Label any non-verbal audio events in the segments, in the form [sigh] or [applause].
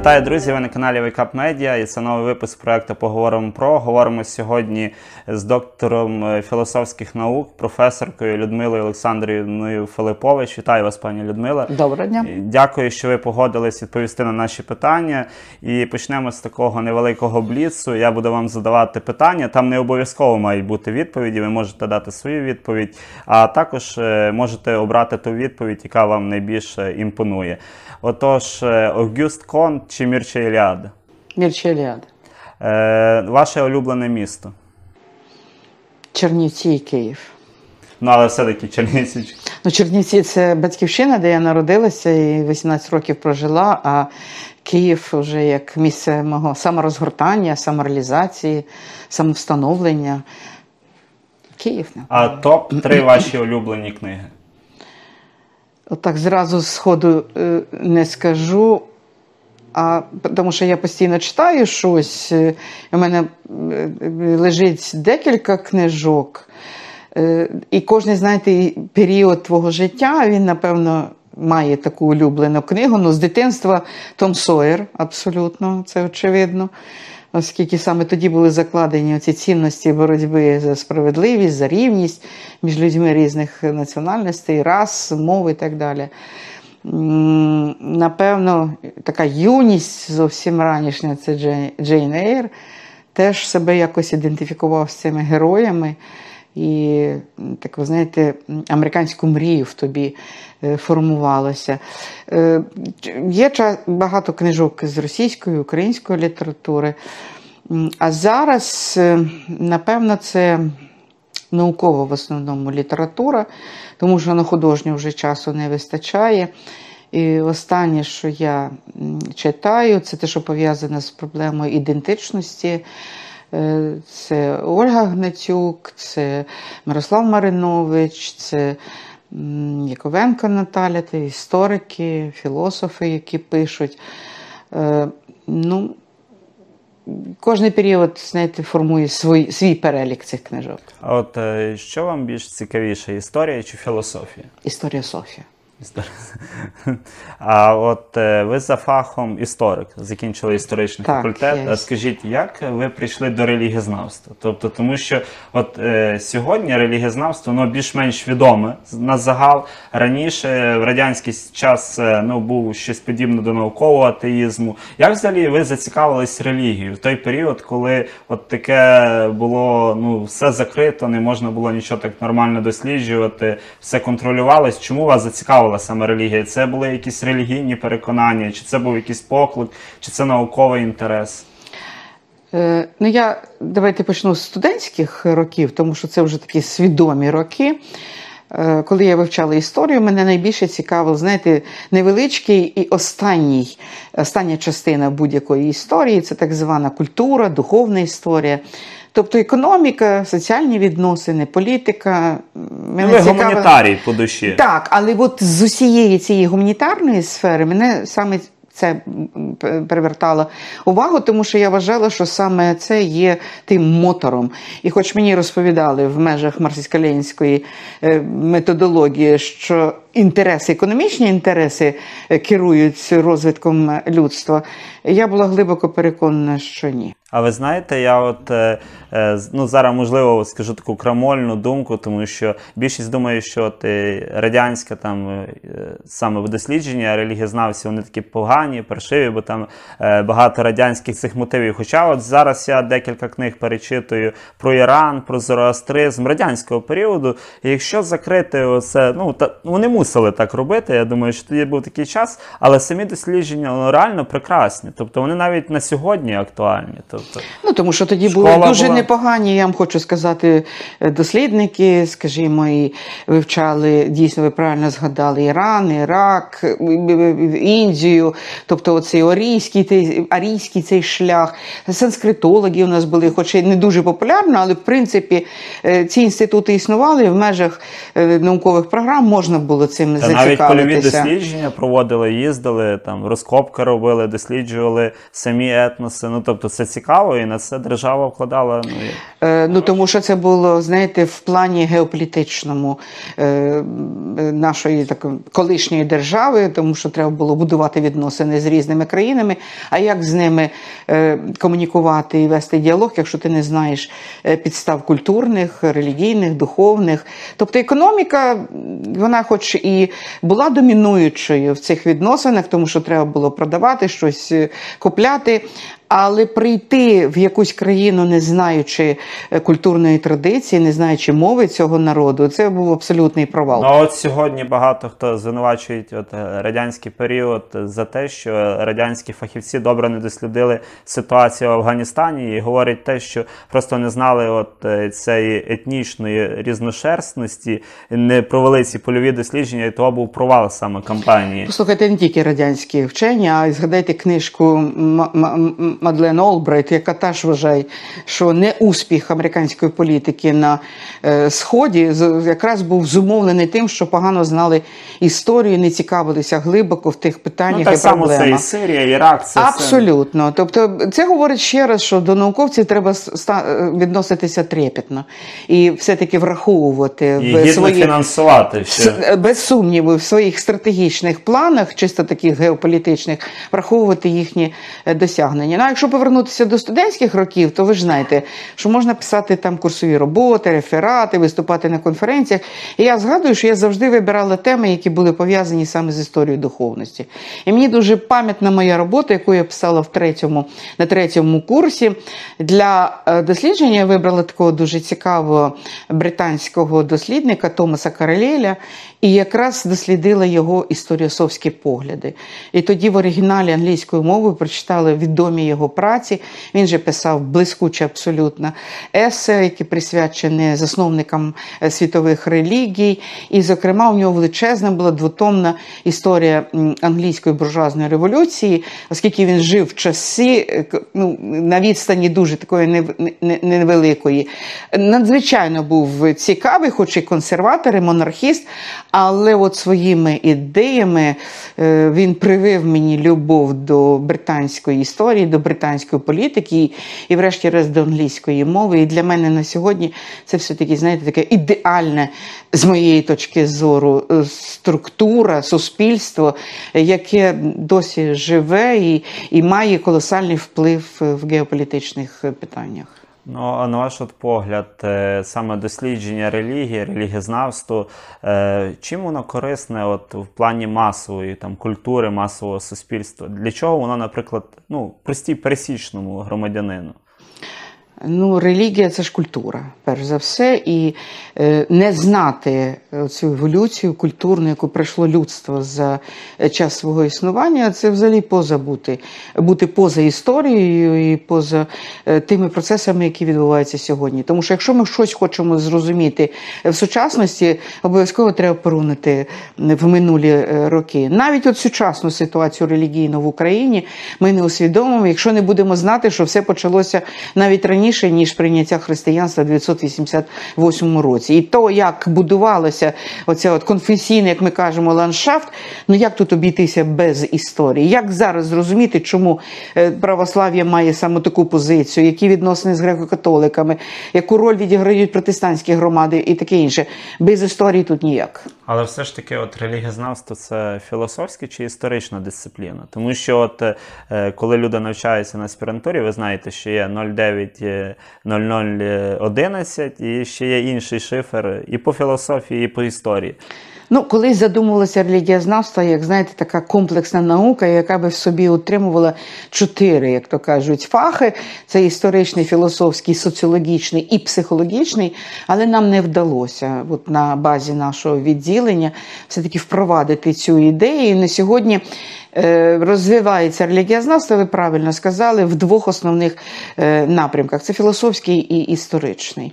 Вітаю, друзі! Ви на каналі Wake Up Media і це новий випуск проекту Поговоримо про. Говоримо сьогодні з доктором е, філософських наук, професоркою Людмилою Олександрівною Филипович. Вітаю вас, пані Людмила. Доброго дня. Дякую, що ви погодились відповісти на наші питання. І почнемо з такого невеликого бліцу. Я буду вам задавати питання. Там не обов'язково мають бути відповіді. Ви можете дати свою відповідь, а також е, можете обрати ту відповідь, яка вам найбільше імпонує. Отож, е, Огюст Конт чи Мірча Іліада? Е, ваше улюблене місто. Чернівці і Київ. Ну, але все-таки Чернівці. Ну, Чернівці це батьківщина, де я народилася і 18 років прожила, а Київ вже як місце мого саморозгортання, самореалізації, самовстановлення. Київ. А топ-3 ваші улюблені книги. Отак зразу з ходу е, не скажу. А тому що я постійно читаю щось. е, У мене е, лежить декілька книжок. Е, І кожен, знаєте, період твого життя, він, напевно, має таку улюблену книгу. Ну, з дитинства Том Сойер, абсолютно, це очевидно. Оскільки саме тоді були закладені ці цінності боротьби за справедливість, за рівність між людьми різних національностей, рас, мов і так далі. Напевно, така юність зовсім ранішня це Джейн Ейр. Теж себе якось ідентифікував з цими героями. І так, ви знаєте, американську мрію в тобі е, формувалося. Е, Є багато книжок з російської, української літератури. А зараз, е, напевно, це наукова в основному література, тому що на художню вже часу не вистачає. І останнє, що я читаю, це те, що пов'язане з проблемою ідентичності. Е, Це Ольга Гнатюк, це Мирослав Маринович, це Яковенко Наталя, це історики, філософи, які пишуть. Е, Ну, Кожний період, знаєте, формує свій, свій перелік цих книжок. А от е, що вам більш цікавіше, історія чи філософія? Історія Софія. [laughs] А от е, ви за фахом історик, закінчили історичний Так, факультет. іс- скажіть, як ви прийшли до релігієзнавства? Тобто, тому що от е, сьогодні релігієзнавство воно більш-менш відоме на загал. Раніше в радянський час е, ну був щось подібне до наукового атеїзму. Як взагалі ви зацікавились релігією в той період, коли от таке було ну все закрито, не можна було нічого так нормально досліджувати, все контролювалось. Чому вас зацікавила саме релігія? Це були якісь релігійні переконання, чи це був якийсь поклик, чи це науковий інтерес? Е, ну, я давайте почну з студентських років, тому що це вже такі свідомі роки. Е, коли я вивчала історію, мене найбільше цікавив, знаєте, невеличкий і останній, остання частина будь-якої історії це так звана культура, духовна історія. Тобто економіка, соціальні відносини, політика. м, Ну, ви цікавила- гуманітарій по душі. так, але от з усієї цієї гуманітарної сфери мене саме це привертало увагу, тому що я вважала, що саме це є тим мотором. І хоч мені розповідали в межах марксистсько-ленінської е, методології, що інтереси, економічні інтереси е, керують розвитком людства, я була глибоко переконана, що ні. А ви знаєте, я от е, е, ну зараз можливо скажу таку крамольну думку, тому що більшість думає, що от, е, радянське там саме дослідження релігієзнавців вони такі погані, паршиві, бо там багато радянських цих мотивів. Хоча от зараз я декілька книг перечитую про Іран, про зороастризм радянського періоду. І якщо закрити оце, ну та вони мусили так робити. Я думаю, що тоді був такий час, але самі дослідження ну, реально прекрасні. Тобто вони навіть на сьогодні актуальні. Тобто, Ну, тому що тоді були дуже була. непогані, я вам хочу сказати, е, дослідники, скажімо, і вивчали, дійсно, ви правильно згадали, Іран, Ірак, е, Індію, тобто оцей орійський, той- арійський цей шлях. Санскритологи у нас були, хоч і не дуже популярно, але в принципі е, ці інститути існували, в межах наукових програм можна було цим Та навіть польові дослідження проводили, їздили, там розкопки робили, досліджували самі етноси. Ну тобто це цікаво. Цікаво, і на це держава вкладала. Ну, Е, Ну, тому що це було, знаєте, в плані геополітичному е, нашої так, колишньої держави, тому що треба було будувати відносини з різними країнами. А як з ними е, комунікувати і вести діалог, якщо ти не знаєш е, підстав культурних, релігійних, духовних? Тобто економіка, вона, хоч і була домінуючою в цих відносинах, тому що треба було продавати щось, е, купляти. Але прийти в якусь країну, не знаючи е, культурної традиції, не знаючи мови цього народу, це був абсолютний провал. Ну, от сьогодні багато хто звинувачують от, е, радянський період за те, що радянські фахівці добре не дослідили ситуацію в Афганістані і говорять те, що просто не знали от е, цієї етнічної різношерстності, не провели ці польові дослідження, і того був провал саме кампанії. Послухайте не тільки радянські вчені, а й згадайте книжку Мадлен Олбрайт, яка теж вважає, що не успіх американської політики на е, сході з- якраз був зумовлений тим, що погано знали історію, не цікавилися глибоко в тих питаннях Ну, так і само це і проблемах. Сирія, Ірак, це все. Абсолютно. Тобто, це говорить ще раз, що до науковців треба е, відноситися трепетно і все-таки враховувати І в своїх фінансувати ще. Е, без сумніву в своїх стратегічних планах, чисто таких геополітичних, враховувати їхні досягнення. Якщо повернутися до студентських років, то ви ж знаєте, що можна писати там курсові роботи, реферати, виступати на конференціях. І я згадую, що я завжди вибирала теми, які були пов'язані саме з історією духовності. І мені дуже пам'ятна моя робота, яку я писала в третьому, на третьому курсі. Для е, дослідження я вибрала такого дуже цікавого британського дослідника Томаса Карелеля і якраз дослідила його історіосовські погляди. І тоді в оригіналі англійською мовою прочитали відомі його праці. Він же писав блискуче абсолютно есе, які присвячені засновникам е, світових релігій. І, зокрема, у нього величезна була двотомна історія англійської буржуазної революції, оскільки він жив в часі е, ну, на відстані дуже такої нев- не- не- невеликої. Надзвичайно був цікавий, хоч і консерватор, і монархіст, але от своїми ідеями е, він привив мені любов до британської історії, до британської політики і, врешті-решт, до англійської мови. І для мене на сьогодні це все-таки, знаєте, таке ідеальне, з моєї точки зору, е, структура, суспільство, яке досі живе і, і має колосальний вплив в геополітичних питаннях. Ну, а на ваш от погляд, е, саме дослідження релігії, релігієзнавство, е, чим воно корисне от в плані масової там культури, масового суспільства? Для чого воно, наприклад, ну, простій пересічному громадянину? Ну, релігія це ж культура, перш за все, і е, не знати цю еволюцію культурну, яку пройшло людство за е, час свого існування, це взагалі поза бути, бути поза історією і поза е, тими процесами, які відбуваються сьогодні. Тому що якщо ми щось хочемо зрозуміти в сучасності, обов'язково треба порунити в минулі е, роки. Навіть от сучасну ситуацію релігійну в Україні ми не усвідомимо, якщо не будемо знати, що все почалося навіть раніше, ніж прийняття християнства в 988 році. І то, як будувалося оце от конфесійне, як ми кажемо, ландшафт, ну як тут обійтися без історії? Як зараз зрозуміти, чому е, православ'я має саме таку позицію, які відносини з греко-католиками, яку роль відіграють протестантські громади і таке інше? Без історії тут ніяк. Але все ж таки, от релігієзнавство це філософська чи історична дисципліна? Тому що, от е, коли люди навчаються на аспірантурі, ви знаєте, що є 09 е, 0011 і ще є інший шифр і по філософії, і по історії. Ну, колись задумувалося релігієзнавство, як знаєте, така комплексна наука, яка би в собі утримувала чотири, як то кажуть, фахи: це історичний, філософський, соціологічний і психологічний. Але нам не вдалося от на базі нашого відділення все-таки впровадити цю ідею. І на сьогодні розвивається релігієзнавство, ви правильно сказали, в двох основних е, напрямках: це філософський і історичний.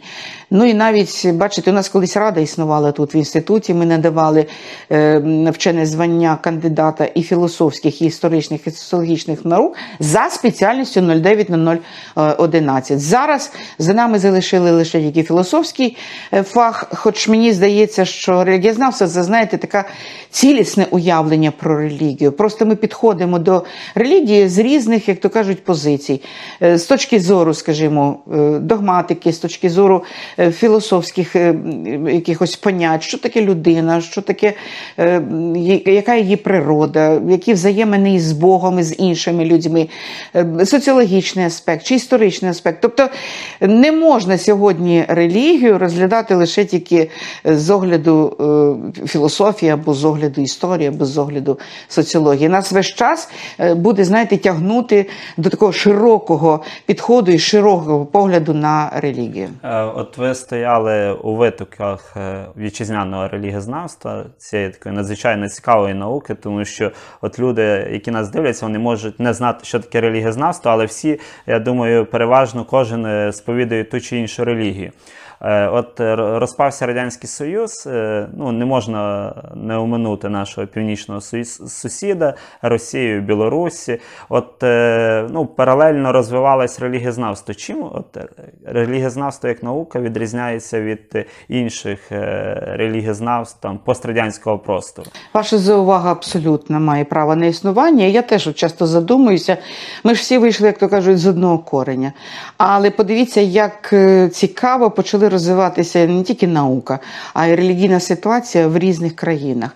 Ну і навіть бачите, у нас колись рада існувала тут в інституті. Ми надавали е, вчене звання кандидата і філософських, і історичних, і соціологічних наук за спеціальністю 09 на 011. Зараз за нами залишили лише тільки філософський е, фах, хоч мені здається, що релігієзнавство це, знаєте, така цілісне уявлення про релігію. Просто ми підходимо до релігії з різних, як то кажуть, позицій. Е, З точки зору, скажімо, е, догматики, з точки зору е, філософських якихось понять, що таке людина, що таке, яка її природа, які взаємини із Богом і з іншими людьми, соціологічний аспект чи історичний аспект. Тобто не можна сьогодні релігію розглядати лише тільки з огляду філософії або з огляду історії, або з огляду соціології. Нас весь час е, буде, знаєте, тягнути до такого широкого підходу і широкого погляду на релігію. Е, От ви стояли у витоках е, вітчизняного релігієзнавства, цієї такої надзвичайно цікавої науки, тому що от люди, які нас дивляться, вони можуть не знати, що таке релігієзнавство, але всі, я думаю, переважно кожен сповідує ту чи іншу релігію. Е, От е, розпався Радянський Союз, е, ну не можна не оминути нашого північного сусіда, Росію, Білорусі. От ну, паралельно розвивалось релігієзнавство. Чим от релігієзнавство як наука відрізняється від інших релігієзнавств там пострадянського простору? Ваша заувага абсолютно має право на існування. Я теж часто задумуюся. Ми ж всі вийшли, як то кажуть, з одного кореня. Але подивіться, як цікаво почали розвиватися не тільки наука, а й релігійна ситуація в різних країнах.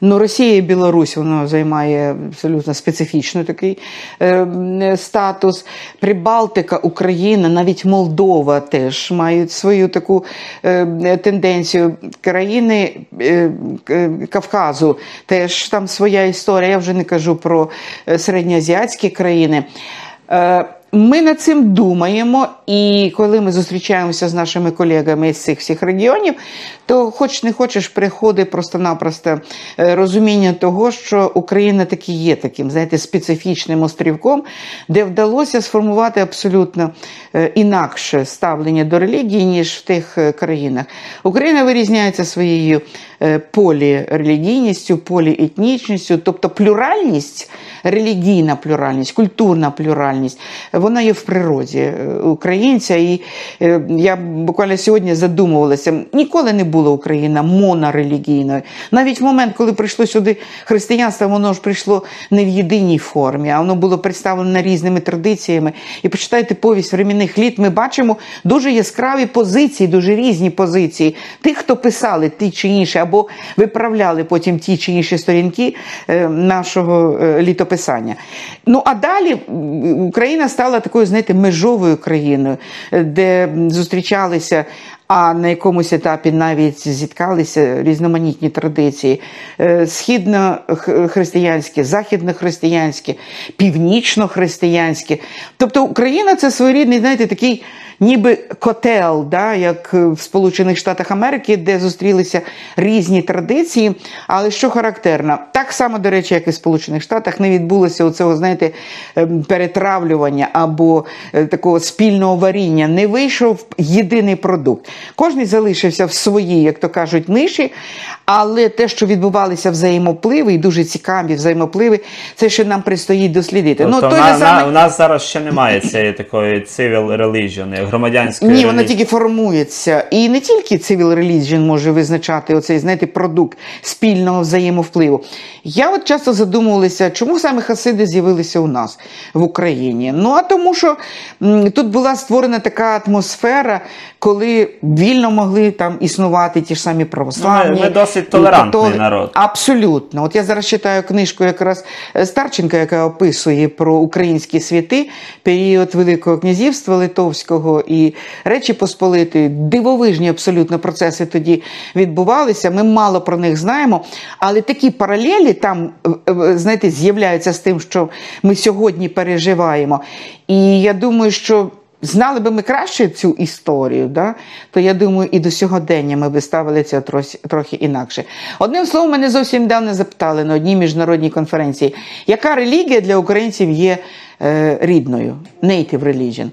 Ну, Росія і Білорусь воно займає абсолютно специфічний такий е, статус. Прибалтика, Україна, навіть Молдова теж мають свою таку е, тенденцію. Країни е, е, Кавказу теж там своя історія. Я вже не кажу про е, середньоазіатські країни. Е, Ми над цим думаємо, і коли ми зустрічаємося з нашими колегами з цих всіх регіонів, то хоч не хочеш, приходить просто-напросто е, розуміння того, що Україна таки є таким, знаєте, специфічним острівком, де вдалося сформувати абсолютно е, інакше ставлення до релігії, ніж в тих е, країнах. Україна вирізняється своєю полірелігійністю, поліетнічністю, тобто плюральність, релігійна плюральність, культурна плюральність, вона є в природі е, українця. І е, я буквально сьогодні задумувалася, ніколи не була Україна монорелігійною. Навіть в момент, коли прийшло сюди християнство, воно ж прийшло не в єдиній формі, а воно було представлено різними традиціями. І почитайте повість временних літ, ми бачимо дуже яскраві позиції, дуже різні позиції тих, хто писали ті чи інші, або виправляли потім ті чи інші сторінки е, нашого літописання. Ну а далі Україна стала такою, знаєте, межовою країною, е, де зустрічалися. А на якомусь етапі навіть зіткалися різноманітні традиції: Е, східно-християнські, західно-християнські, північно-християнські. Тобто Україна це своєрідний, знаєте, такий ніби котел, да, як в Сполучених Штатах Америки, де зустрілися різні традиції. Але що характерно, так само, до речі, як і в Сполучених Штатах, не відбулося оцього, знаєте, ем, перетравлювання або е, такого спільного варіння. Не вийшов єдиний продукт. Кожний залишився в своїй, як то кажуть, ниші, але те, що відбувалися взаємопливи, і дуже цікаві взаємопливи, це ще нам предстоїть дослідити. Тобто ну, той на, на, у нас зараз ще немає цієї такої civil religion, як громадянської Ні, вона тільки формується. І не тільки civil religion може визначати оцей, знаєте, продукт спільного взаємовпливу. Я от часто задумувалася, чому саме хасиди з'явилися у нас в Україні. Ну а тому, що м, тут була створена така атмосфера, коли вільно могли там існувати ті ж самі православні. Ну, ми- досить толерантний католи- народ. Абсолютно. От я зараз читаю книжку якраз е, Старченка, яка описує про українські світи, період Великого князівства Литовського і Речі Посполитої. Дивовижні абсолютно процеси тоді відбувалися. Ми мало про них знаємо, але такі паралелі там, е, е, знаєте, з'являються з тим, що ми сьогодні переживаємо. І я думаю, що. Знали би ми краще цю історію, да? то я думаю, і до сьогодення ми би ставили це трохи, інакше. Одним словом, мене зовсім недавно запитали на одній міжнародній конференції, яка релігія для українців є е, рідною, native religion.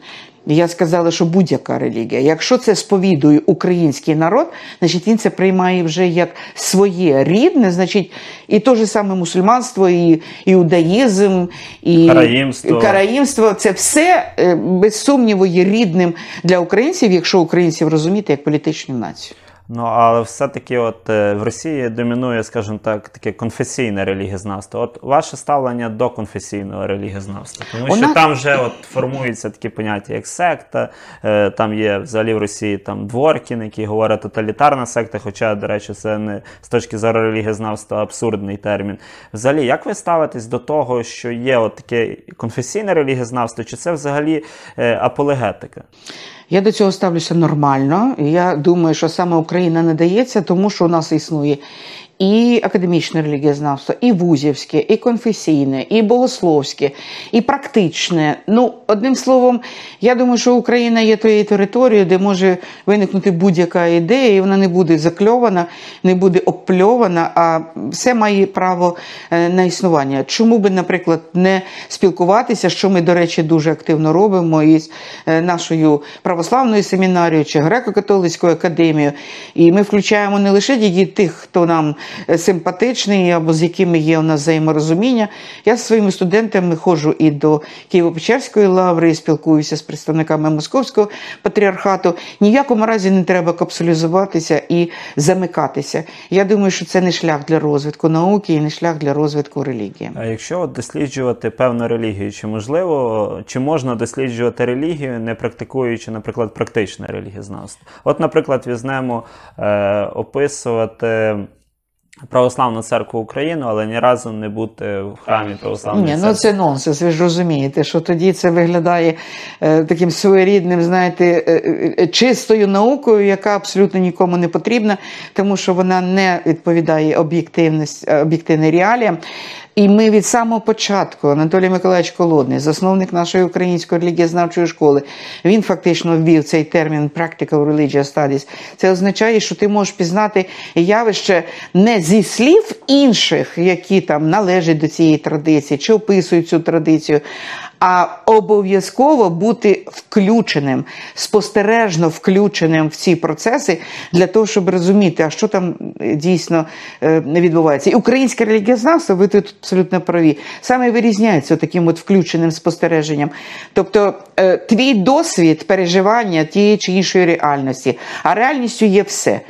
Я сказала, що будь-яка релігія. Якщо це сповідує український народ, значить він це приймає вже як своє рідне, значить, і те ж саме мусульманство, і іудаїзм, і Караїмство. караїмство це все е, без сумніву є рідним для українців, якщо українців розуміти як політичну націю. Ну, але все-таки от е, в Росії домінує, скажімо так, таке конфесійне релігієзнавство. От ваше ставлення до конфесійного релігієзнавства. Тому У що там вже от формуються такі поняття, як секта, е, там є взагалі в Росії там Дворкін, який говорить тоталітарна секта, хоча, до речі, це не з точки зору релігієзнавства абсурдний термін. Взагалі, як ви ставитесь до того, що є от таке конфесійне релігієзнавство, чи це взагалі е, апологетика? Я до цього ставлюся нормально. Я думаю, що саме Україна не дається, тому що у нас існує і академічне релігієзнавство, і вузівське, і конфесійне, і богословське, і практичне. Ну, одним словом, я думаю, що Україна є тією територією, де може виникнути будь-яка ідея, і вона не буде закльована, не буде обпльована, а все має право е, на існування. Чому би, наприклад, не спілкуватися, що ми, до речі, дуже активно робимо із е, нашою православною семінарією чи греко-католицькою академією. І ми включаємо не лише тільки тих, хто нам симпатичний або з якими є у нас взаєморозуміння. Я зі своїми студентами ходжу і до Києво-Печерської лаври, і спілкуюся з представниками Московського патріархату. Ні в якому разі не треба капсулізуватися і замикатися. Я думаю, що це не шлях для розвитку науки і не шлях для розвитку релігії. А якщо досліджувати певну релігію, чи можливо, чи можна досліджувати релігію, не практикуючи, наприклад, практичне релігієзнавство? От, наприклад, візьмемо е, описувати. Православну церкву України, але ні разу не бути в храмі православної Ні, церкви. ну це нонсенс. Ви ж розумієте, що тоді це виглядає е, таким своєрідним, знаєте, е, е, чистою наукою, яка абсолютно нікому не потрібна, тому що вона не відповідає об'єктивність- е, об'єктивним реаліям. І ми від самого початку, Анатолій Миколаївич Колодний, засновник нашої української релігієзнавчої школи, він фактично ввів цей термін Practical Religious Studies. Це означає, що ти можеш пізнати явище не зі слів інших, які там належать до цієї традиції, чи описують цю традицію, а обов'язково бути включеним, спостережно включеним в ці процеси для того, щоб розуміти, а що там е, дійсно е, відбувається. І українське релігієзнавство, ви тут абсолютно праві, саме вирізняється таким от включеним спостереженням. Тобто е, твій досвід переживання тієї чи іншої реальності, а реальністю є все.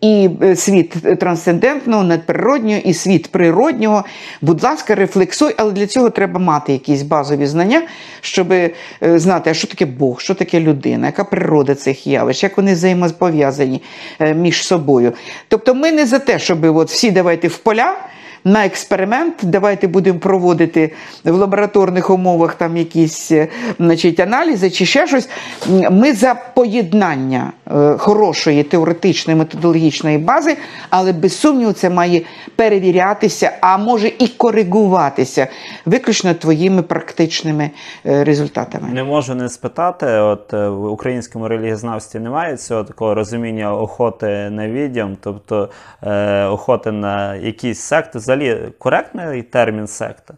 І е, світ трансцендентного, надприроднього, і світ природнього. Будь ласка, рефлексуй, але для цього треба мати якісь базові знання, щоб е, знати, а що таке Бог, що таке людина, яка природа цих явищ, як вони взаємопов'язані е, між собою. Тобто ми не за те, щоб от всі давайте в поля. На експеримент давайте будемо проводити в лабораторних умовах там якісь е, значить, аналізи чи ще щось. Ми за поєднання е, хорошої теоретичної методологічної бази, але без сумніву це має перевірятися, а може і коригуватися виключно твоїми практичними е, результатами. Не можу не спитати, от в українському релігієзнавстві немає цього такого розуміння охоти на відьом, тобто е, охоти на якісь секти. Взагалі коректний термін секта?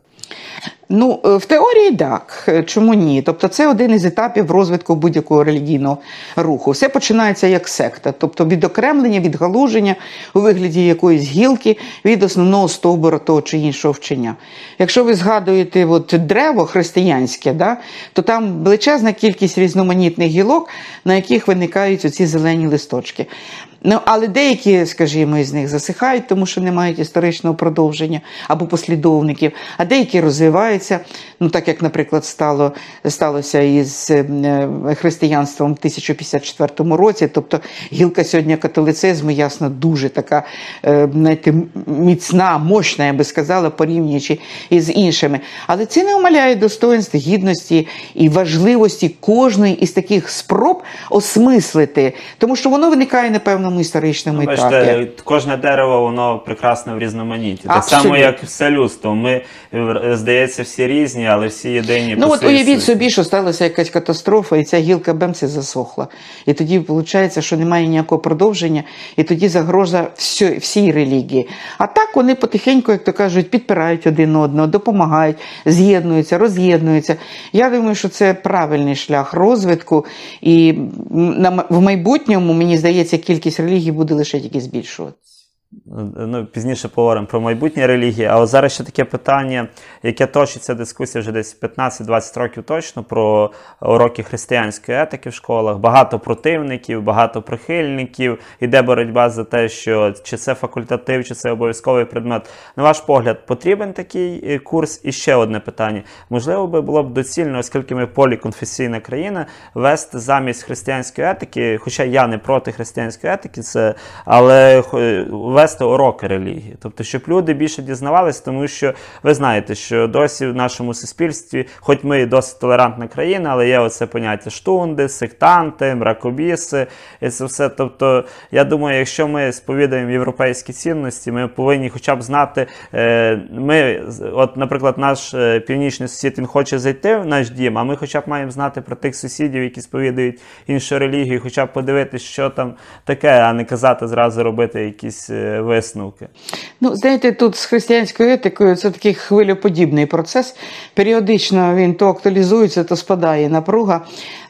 Ну, е, в теорії так. Чому ні? Тобто, це один із етапів розвитку будь-якого релігійного руху. Все починається як секта, тобто відокремлення, відгалуження у вигляді якоїсь гілки від основного стовбура того чи іншого вчення. Якщо ви згадуєте от, древо християнське, да, то там величезна кількість різноманітних гілок, на яких виникають оці зелені листочки. Ну, але деякі, скажімо, із них засихають, тому що не мають історичного продовження або послідовників, а деякі розвиваються. Ну, так як, наприклад, стало, сталося із е, християнством в 1054 році. Тобто гілка сьогодні католицизму, ясно, дуже така е, знаєте, міцна, мощна, я би сказала, порівнюючи із іншими. Але це не омаляє достоинств, гідності і важливості кожної із таких спроб осмислити, тому що воно виникає на історичному етапі. Ну, Бачите, кожне дерево воно прекрасне в різноманітті. Так само, як все людство. Ми, здається, всі різні, але всі єдині. Ну от уявіть собі, що сталася якась катастрофа, і ця гілка бемси засохла. І тоді виходить, що немає ніякого продовження, і тоді загроза всьо- всій релігії. А так вони потихеньку, як то кажуть, підпирають один одного, допомагають, з'єднуються, роз'єднуються. Я думаю, що це правильний шлях розвитку, і в майбутньому, мені здається, кількість релігій буде лише тільки збільшуватися. Ну, пізніше поговоримо про майбутнє релігії. А от зараз ще таке питання, яке точиться дискусія вже десь 15-20 років точно про уроки християнської етики в школах. Багато противників, багато прихильників. Іде боротьба за те, що чи це факультатив, чи це обов'язковий предмет. На ваш погляд, потрібен такий е, курс? І ще одне питання. Можливо, би було б доцільно, оскільки ми поліконфесійна країна, вести замість християнської етики, хоча я не проти християнської етики, це але е, вести уроки релігії. Тобто, щоб люди більше дізнавалися, тому що ви знаєте, що досі в нашому суспільстві, хоч ми і досить толерантна країна, але є оце поняття штунди, сектанти, мракобіси, і це все. Тобто, я думаю, якщо ми сповідаємо європейські цінності, ми повинні хоча б знати. е, Ми, от, наприклад, наш е, північний сусід він хоче зайти в наш дім, а ми хоча б маємо знати про тих сусідів, які сповідують іншу релігію, хоча б подивитися, що там таке, а не казати зразу робити якісь е, висновки. Ну, знаєте, тут з християнською етикою це такий хвилеподібний процес. Періодично він то актуалізується, то спадає напруга.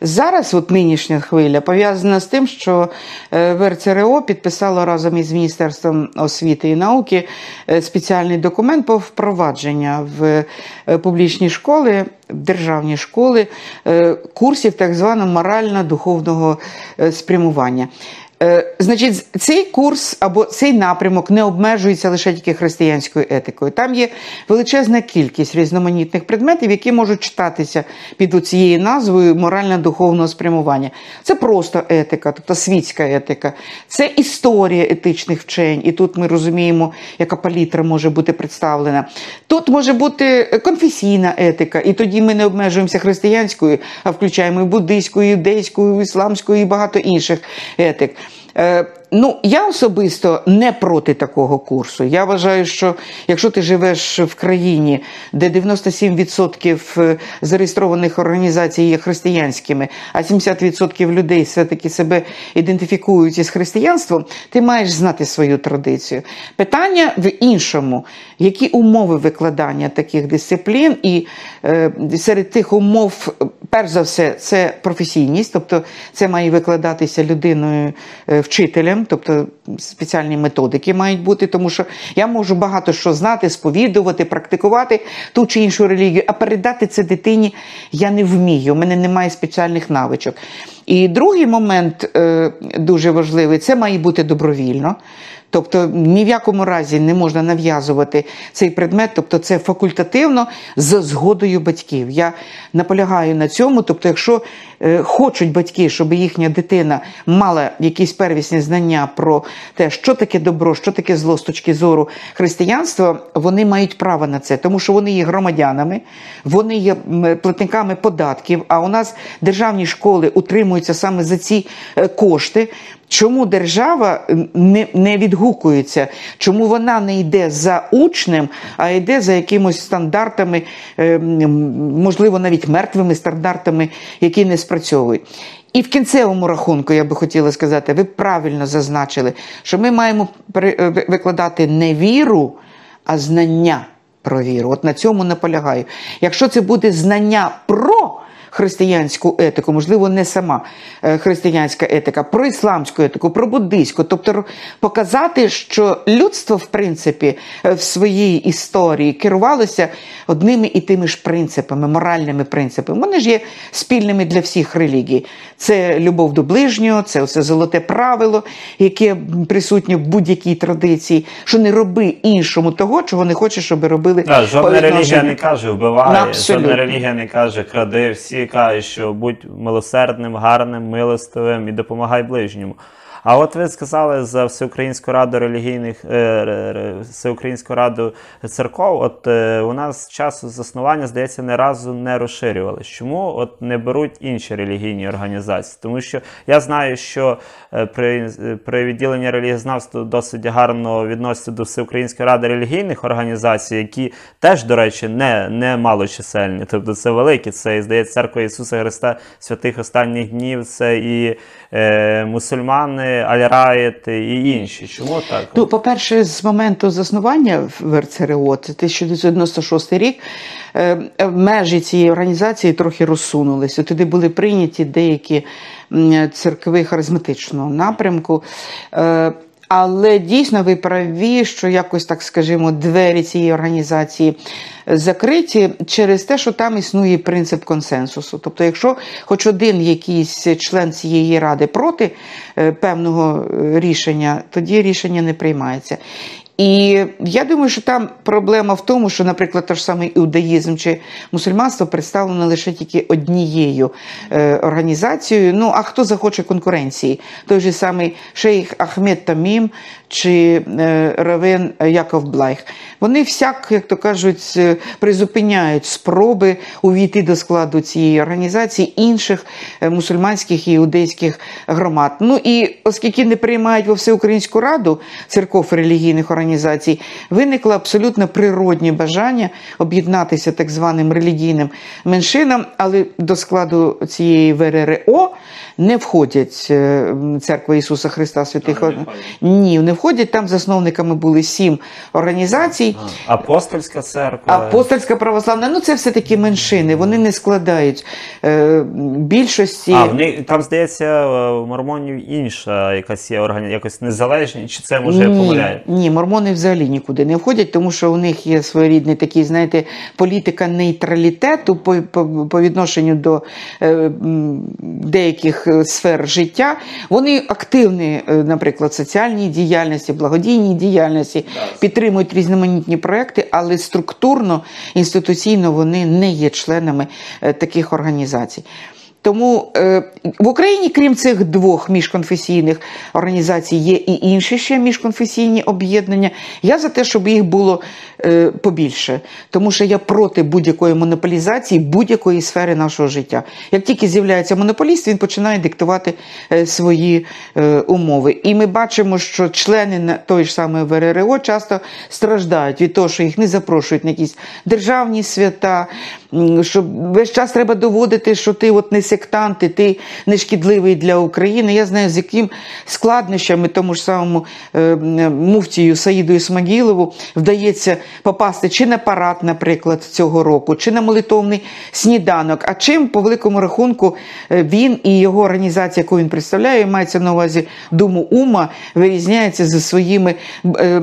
Зараз, от нинішня хвиля, пов'язана з тим, що е, ВРЦРО підписало разом із Міністерством освіти і науки е, спеціальний документ по впровадження в е, публічні школи, державні школи курсів так званого морально-духовного спрямування. Е, Значить, цей курс або цей напрямок не обмежується лише тільки християнською етикою. Там є величезна кількість різноманітних предметів, які можуть читатися під цією назвою морально-духовного спрямування. Це просто етика, тобто світська етика, це історія етичних вчень, і тут ми розуміємо, яка палітра може бути представлена. Тут може бути конфесійна етика, і тоді ми не обмежуємося християнською, а включаємо і буддийську, і юдейську, і ісламську, і багато інших етик. Е, Ну, я особисто не проти такого курсу. Я вважаю, що якщо ти живеш в країні, де 97% зареєстрованих організацій є християнськими, а 70% людей все-таки себе ідентифікують із християнством, ти маєш знати свою традицію. Питання в іншому, які умови викладання таких дисциплін, і е, серед тих умов, перш за все, це професійність, тобто це має викладатися людиною, е, вчителем тобто спеціальні методики мають бути, тому що я можу багато що знати, сповідувати, практикувати ту чи іншу релігію, а передати це дитині я не вмію. У мене немає спеціальних навичок. І другий момент е, дуже важливий це має бути добровільно. Тобто ні в якому разі не можна нав'язувати цей предмет, тобто це факультативно за згодою батьків. Я наполягаю на цьому. Тобто, якщо е, хочуть батьки, щоб їхня дитина мала якісь первісні знання про те, що таке добро, що таке зло з точки зору християнства, вони мають право на це, тому що вони є громадянами, вони є платниками податків. А у нас державні школи утримуються саме за ці е, кошти. Чому держава не не відгукується? Чому вона не йде за учнем, а йде за якимось стандартами, е, можливо, навіть мертвими стандартами, які не спрацьовують? І в кінцевому рахунку я би хотіла сказати, ви правильно зазначили, що ми маємо е, викладати не віру, а знання про віру. От на цьому наполягаю. Якщо це буде знання про християнську етику, можливо, не сама е, християнська етика, про ісламську етику, про буддийську, тобто показати, що людство, в принципі, е, в своїй історії керувалося одними і тими ж принципами, моральними принципами. Вони ж є спільними для всіх релігій. Це любов до ближнього, це оце золоте правило, яке присутнє в будь-якій традиції, що не роби іншому того, чого не хочеш, щоб робили. Да, жодна релігія не каже, вбиває, жодна релігія не каже, кради всі каже, що будь милосердним, гарним, милостивим і допомагай ближньому. А от ви сказали за Всеукраїнську раду релігійних е, Всеукраїнську раду церков. От е, у нас часу заснування, здається, не разу не розширювалися. Чому от не беруть інші релігійні організації? Тому що я знаю, що е, при при відділенні релігієзнавства досить гарно відносяться до Всеукраїнської ради релігійних організацій, які теж, до речі, не не малочисельні. Тобто це великі. Це здається церква Ісуса Христа святих останніх днів. Це і е, мусульмани. Альраєт і інші. Чому так? Ну, по-перше, з моменту заснування ВРЦРО, РЦРО, це 1996 рік, е, межі цієї організації трохи розсунулися. Туди були прийняті деякі церкви харизматичного напрямку. Але дійсно ви праві, що якось так скажімо, двері цієї організації закриті через те, що там існує принцип консенсусу. Тобто, якщо хоч один якийсь член цієї ради проти е, певного е, рішення, тоді рішення не приймається. І я думаю, що там проблема в тому, що, наприклад, той ж самий іудаїзм чи мусульманство представлено лише тільки однією е, організацією. Ну а хто захоче конкуренції? Той же самий шейх Ахмед Тамім чи е, Равен Яков Блайх. Вони всяк, як то кажуть, е, призупиняють спроби увійти до складу цієї організації інших е, мусульманських і іудейських громад. Ну і оскільки не приймають во всеукраїнську раду церков релігійних організацій, виникло абсолютно природнє бажання об'єднатися так званим релігійним меншинам, але до складу цієї ВРРО не входять е, церква Ісуса Христа Святих. Входять? Ні, не входять. Там засновниками були сім організацій. Апостольська церква. Апостольська православна, ну це все-таки меншини. Вони не складають е, більшості. А, вони, там, здається, е, у мормонів інша якась є органі... якось незалежні, чи це може ні, помиляю? ні, мормони взагалі нікуди не входять, тому що у них є своєрідний такий, знаєте, політика нейтралітету по, по, по відношенню до е, деяких е, сфер життя. Вони активні, е, наприклад, соціальній діяльності, благодійній діяльності, підтримують різноманітні проекти, але структурно, інституційно вони не є членами е, таких організацій. Тому е, в Україні, крім цих двох міжконфесійних організацій, є і інші ще міжконфесійні об'єднання. Я за те, щоб їх було е, побільше, тому що я проти будь-якої монополізації будь-якої сфери нашого життя. Як тільки з'являється монополіст, він починає диктувати е, свої е, умови. І ми бачимо, що члени тої ж самої ВРРО часто страждають від того, що їх не запрошують на якісь державні свята, що весь час треба доводити, що ти от не сектант, і ти не шкідливий для України. Я знаю, з яким складнощами тому ж самому е, муфтію Саїду Ісмагілову вдається попасти чи на парад, наприклад, цього року, чи на молитовний сніданок. А чим, по великому рахунку, е, він і його організація, яку він представляє, мається на увазі Думу Ума, вирізняється за своїми е,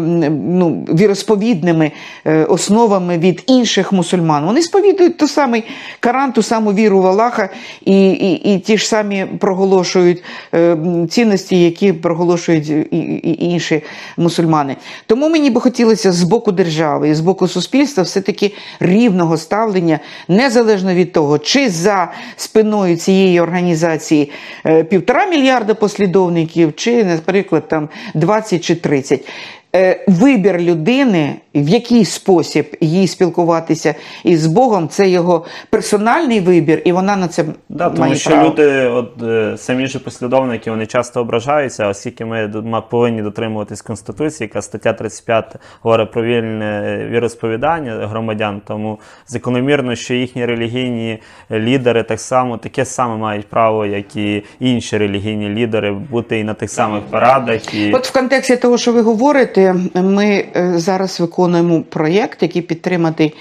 ну, віросповідними е, основами від інших мусульман. Вони сповідують ту самий Коран, ту саму віру в Аллаха і, і, і ті ж самі проголошують е, цінності, які проголошують і, і, інші мусульмани. Тому мені би хотілося з боку держави і з боку суспільства все-таки рівного ставлення, незалежно від того, чи за спиною цієї організації е, півтора мільярда послідовників, чи, наприклад, там 20 чи 30. Е, Вибір людини, в який спосіб їй спілкуватися із Богом, це його персональний вибір, і вона на це Да, тому що право. люди, от е, самі ж послідовники, вони часто ображаються, оскільки ми повинні дотримуватись Конституції, яка стаття 35 говорить про вільне віросповідання громадян. Тому закономірно, що їхні релігійні лідери так само таке саме мають право, як і інші релігійні лідери, бути і на тих самих парадах. І... От в контексті того, що ви говорите, ми е, зараз виконуємо проєкт, який підтриманий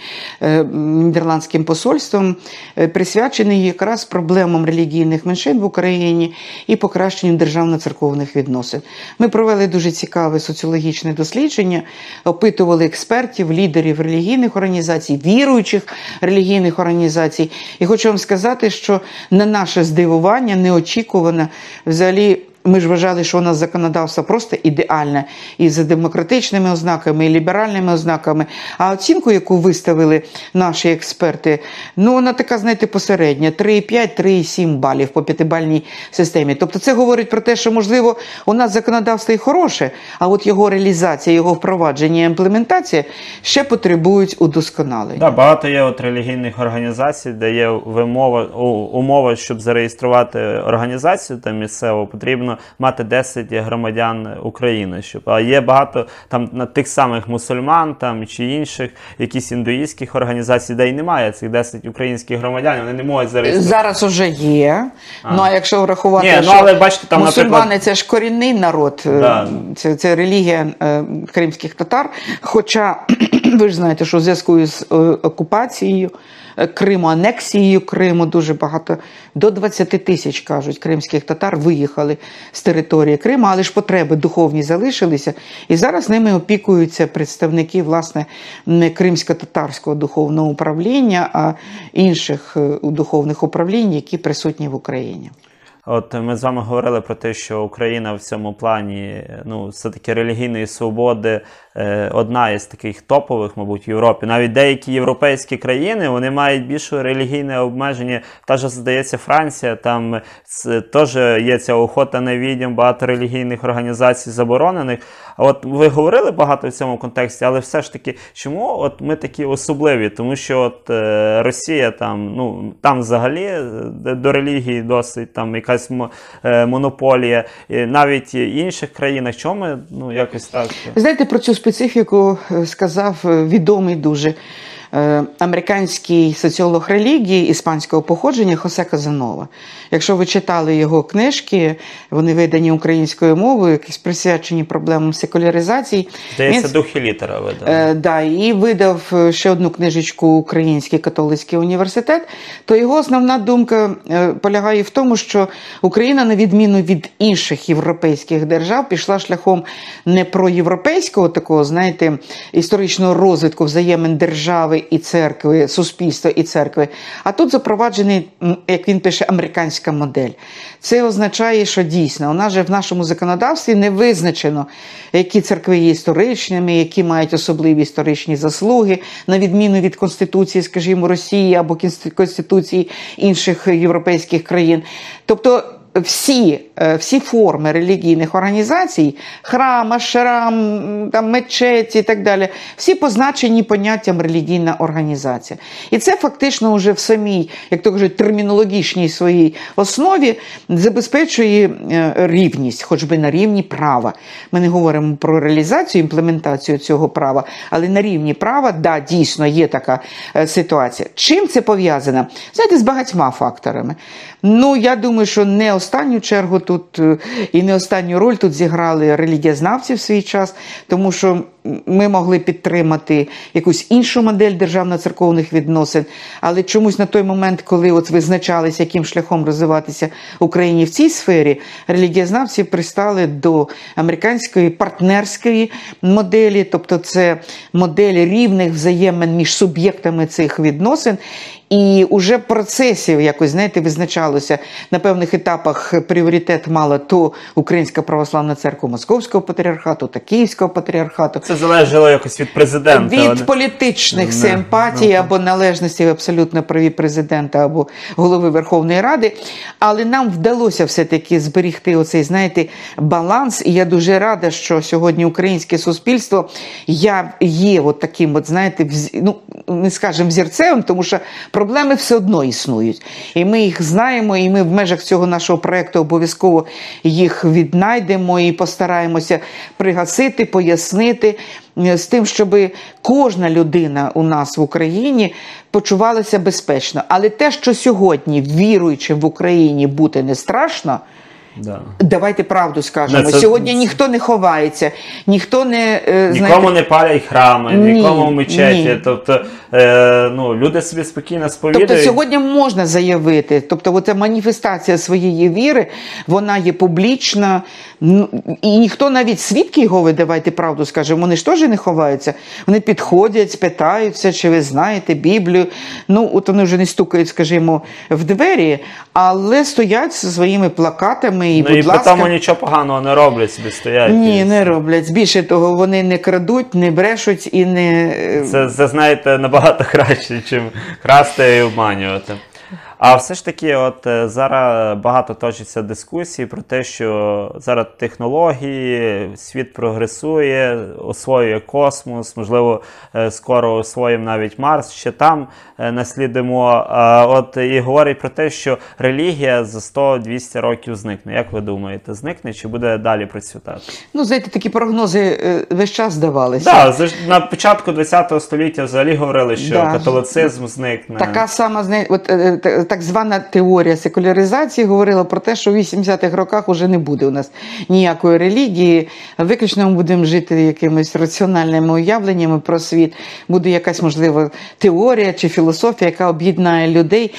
е, нідерландським посольством, е, присвячений якраз проблемам релігійних меншин в Україні і покращенню державно-церковних відносин. Ми провели дуже цікаве соціологічне дослідження, опитували експертів, лідерів релігійних організацій, віруючих релігійних організацій. І хочу вам сказати, що на наше здивування неочікувано взагалі. Ми ж вважали, що у нас законодавство просто ідеальне і за демократичними ознаками, і ліберальними ознаками. А оцінку, яку виставили наші експерти, ну вона така, знаєте, посередня: 3,5, 3,7 балів по п'ятибальній системі. Тобто, це говорить про те, що можливо у нас законодавство і хороше, а от його реалізація, його впровадження і імплементація ще потребують удосконалення. Да, багато є от релігійних організацій, де є вимова, умова, щоб зареєструвати організацію там місцево, потрібно мати 10 громадян України. Щоб а є багато там на тих самих мусульман там чи інших якісь індуїстських організацій, де й немає цих 10 українських громадян, вони не можуть зареєструвати. Зараз уже є. Ну а якщо врахувати, Ні, ну, але бачите, там, мусульмани наприклад- це ж корінний народ, е, Да. це, це релігія е, кримських татар. Хоча [clears throat] Ви ж знаєте, що в зв'язку з е, окупацією Криму, анексією Криму дуже багато до 20 тисяч кажуть кримських татар виїхали з території Криму, але ж потреби духовні залишилися. І зараз ними опікуються представники власне не кримсько-татарського духовного управління, а інших е, духовних управлінь, які присутні в Україні. От ми з вами говорили про те, що Україна в цьому плані, ну, все-таки релігійної свободи е, одна із таких топових, мабуть, в Європі. Навіть деякі європейські країни вони мають більше релігійне обмеження. Та ж, здається, Франція, там теж є ця охота на відьом, багато релігійних організацій заборонених. А от ви говорили багато в цьому контексті, але все ж таки, чому от ми такі особливі? Тому що от е, Росія там, ну там взагалі е, до релігії досить там якась мо- е, монополія, навіть інших країнах, чому ну якось так. Знаєте, про цю специфіку е, сказав е, відомий дуже американський соціолог релігії іспанського походження Хосе Казанова. Якщо ви читали його книжки, вони видані українською мовою, якісь присвячені проблемам секуляризації. Здається, він- дух і літера видав. Е, да, і видав е, ще одну книжечку Український католицький університет. То його основна думка е, полягає в тому, що Україна, на відміну від інших європейських держав, пішла шляхом не проєвропейського такого, знаєте, історичного розвитку взаємин держави і церкви, суспільства і церкви. А тут запроваджений, як він пише, американська модель. Це означає, що дійсно у нас же в нашому законодавстві не визначено, які церкви є історичними, які мають особливі історичні заслуги, на відміну від Конституції, скажімо, Росії або Конституції інших європейських країн. Тобто всі, е, всі форми релігійних організацій, храма, шрам, там, мечеті і так далі, всі позначені поняттям релігійна організація. І це фактично вже в самій, як то кажуть, термінологічній своїй основі забезпечує е, рівність, хоч би на рівні права. Ми не говоримо про реалізацію, імплементацію цього права, але на рівні права, да, дійсно є така е, ситуація. Чим це пов'язано? Знаєте, з багатьма факторами. Ну, я думаю, що не останню чергу тут е, і не останню роль тут зіграли релігієзнавці в свій час, тому що ми могли підтримати якусь іншу модель державно-церковних відносин, але чомусь на той момент, коли от визначалися, яким шляхом розвиватися Україні в цій сфері, релігієзнавці пристали до американської партнерської моделі, тобто це модель рівних взаємин між суб'єктами цих відносин. І уже процесів якось знаєте визначалося на певних етапах пріоритет мала то Українська православна церква Московського патріархату та Київського патріархату. Це залежало якось від президента. Від Вони- політичних Не, симпатій або належності абсолютно праві президента або голови Верховної Ради. Але нам вдалося все-таки зберігти оцей, знаєте, баланс. І я дуже рада, що сьогодні українське суспільство я є от таким, от, знаєте, вз- ну, не скажемо взірцевим, тому що проблеми все одно існують. І ми їх знаємо, і ми в межах цього нашого проекту обов'язково їх віднайдемо і постараємося пригасити, пояснити е, з тим, щоб кожна людина у нас в Україні почувалася безпечно. Але те, що сьогодні віруючим в Україні бути не страшно. Да. Давайте правду скажемо. Не, це- Сьогодні ніхто не ховається, ніхто не е, Нікому не палять храми, Ні, нікому мечеті. ні. Тобто е, ну, люди собі спокійно сповідують. Тобто сьогодні можна заявити, тобто оця маніфестація своєї віри, вона є публічна, і ніхто навіть свідки його, давайте правду скажемо, вони ж теж не ховаються. Вони підходять, спитаються, чи ви знаєте Біблію. Ну, от вони вже не стукають, скажімо, в двері, але стоять зі своїми плакатами і, ну, будь і ласка. тому нічого поганого не роблять, собі стоять. Ні, І не роблять. Більше того, вони не крадуть, не брешуть і не е, Це, це знаєте, набагато [laughs] краще, ніж красти і обманювати. А все ж таки, от е, зараз багато точиться дискусій про те, що зараз технології, світ прогресує, освоює космос, можливо, е, скоро освоїмо навіть Марс, ще там е, наслідимо. А от і говорять про те, що релігія за 100-200 років зникне. Як ви думаєте, зникне чи буде далі процвітати? ну, знаєте, такі прогнози весь час здавалися. Так, да, на початку ХХ століття взагалі говорили, що Да. католицизм зникне. Така сама от, так звана теорія секуляризації говорила про те, що в 80-х роках вже не буде у нас ніякої релігії. Виключно ми будемо жити якимись раціональними уявленнями про світ. Буде якась можливо теорія чи філософія, яка об'єднає людей.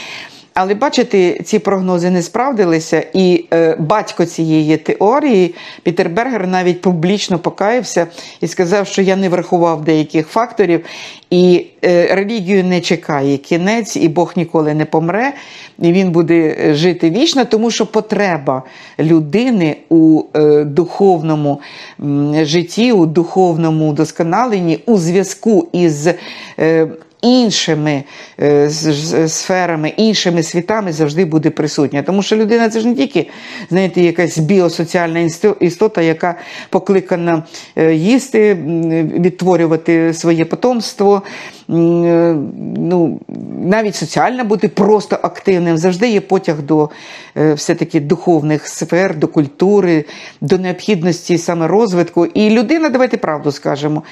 Але бачите, ці прогнози не справдилися, і е, батько цієї теорії Пітер Бергер навіть публічно покаявся і сказав, що я не врахував деяких факторів, і е, релігію не чекає кінець, і Бог ніколи не помре, і він буде жити вічно, тому що потреба людини у е, духовному житті, у духовному досконаленні, у зв'язку із. Е, іншими е, сферами, іншими світами завжди буде присутня. Тому що людина це ж не тільки знаєте, якась біосоціальна істота, яка покликана е, їсти, відтворювати своє потомство. е, Ну, навіть соціально бути просто активним. Завжди є потяг до все-таки духовних сфер, до культури, до необхідності саме розвитку. І людина, давайте правду скажемо.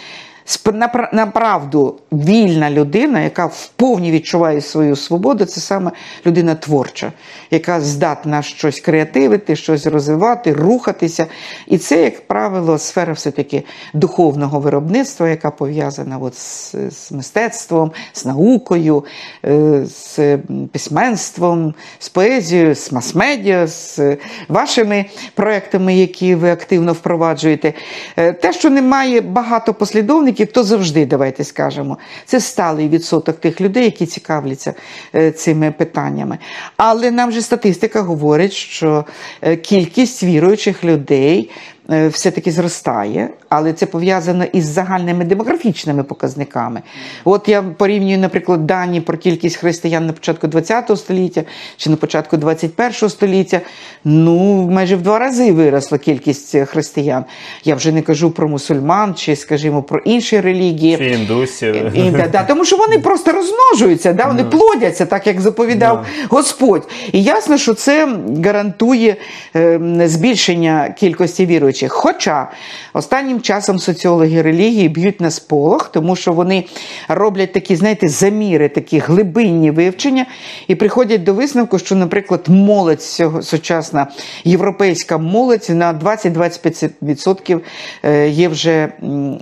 Направду вільна людина, яка вповні відчуває свою свободу, це саме людина творча, яка здатна щось креативити, щось розвивати, рухатися. І це, як правило, сфера все-таки духовного виробництва, яка пов'язана от з, з мистецтвом, з наукою, е, з письменством, з поезією, з мас-медіа, з вашими проектами, які ви активно впроваджуєте. Е, Те, що немає багато послідовників, то завжди, давайте скажемо, це сталий відсоток тих людей, які цікавляться е, цими питаннями. Але нам же статистика говорить, що е, кількість віруючих людей. Е, Все-таки зростає, але це пов'язано із загальними демографічними показниками. От я порівнюю, наприклад, дані про кількість християн на початку ХХ століття чи на початку ХХІ століття. Ну, майже в два рази виросла кількість християн. Я вже не кажу про мусульман чи, скажімо, про інші релігії. Чи індусів. І, да, да, тому що вони просто розмножуються, да, вони плодяться, так як заповідав Господь. І ясно, що це гарантує е, збільшення кількості віруючих. Хоча останнім часом соціологи релігії б'ють на сполох, тому що вони роблять такі, знаєте, заміри, такі глибинні вивчення, і приходять до висновку, що, наприклад, молодь сучасна європейська молодь на 20-25% е, є вже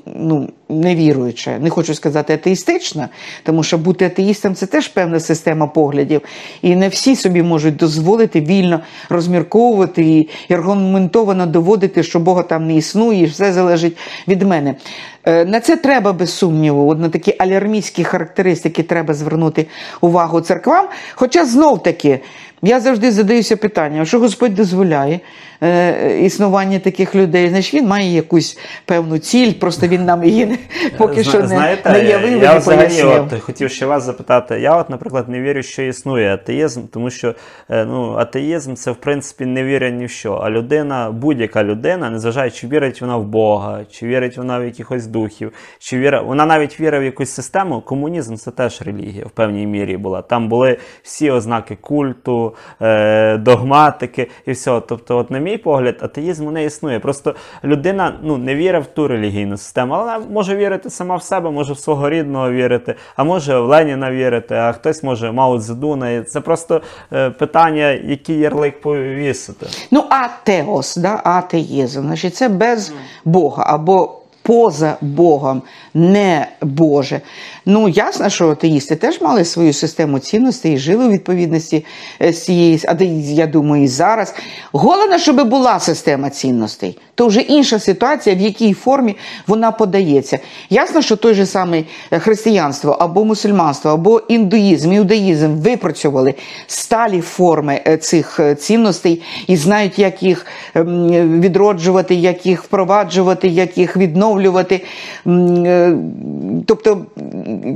ну, невіруюча. Не хочу сказати атеїстична, тому що бути атеїстом це теж певна система поглядів. І не всі собі можуть дозволити вільно розмірковувати і аргументовано доводити, що Бога там не існує, і все залежить від мене. Е, На це треба без сумніву, от на такі алярмійські характеристики треба звернути увагу церквам. Хоча знов таки. Я завжди задаюся питанням, що Господь дозволяє е, існування таких людей, значить він має якусь певну ціль, просто він нам її не- поки Зна- що не, знаєте, не явив я не взагалі от, хотів ще вас запитати. Я, от, наприклад, не вірю, що існує атеїзм, тому що е, ну, атеїзм це в принципі не віря ні в що. А людина, будь-яка людина, незважаючи, чи вірить вона в Бога, чи вірить вона в якихось духів, чи віра, вона навіть вірить в якусь систему. Комунізм це теж релігія в певній мірі була. Там були всі ознаки культу, е, догматики і все. Тобто, от, на мій погляд, атеїзму не існує. Просто людина ну, не вірить в ту релігійну систему, але вона може вірити сама в себе, може в свого рідного вірити, а може в Леніна вірити, а хтось може Мао Цзедуна. Це просто е, питання, який ярлик повісити. Ну, атеос, да, атеїзм, значить, це без Бога або поза Богом, не Боже. Ну, ясно, що атеїсти теж мали свою систему цінностей і жили у відповідності е, з цієї, а я думаю, і зараз. Головне, щоб була система цінностей. То вже інша ситуація, в якій формі вона подається. Ясно, що той же самий е, християнство або мусульманство, або індуїзм, іудаїзм випрацьовували сталі форми е, цих цінностей і знають, як їх ем, відроджувати, як їх впроваджувати, як їх відновлювати. Тобто,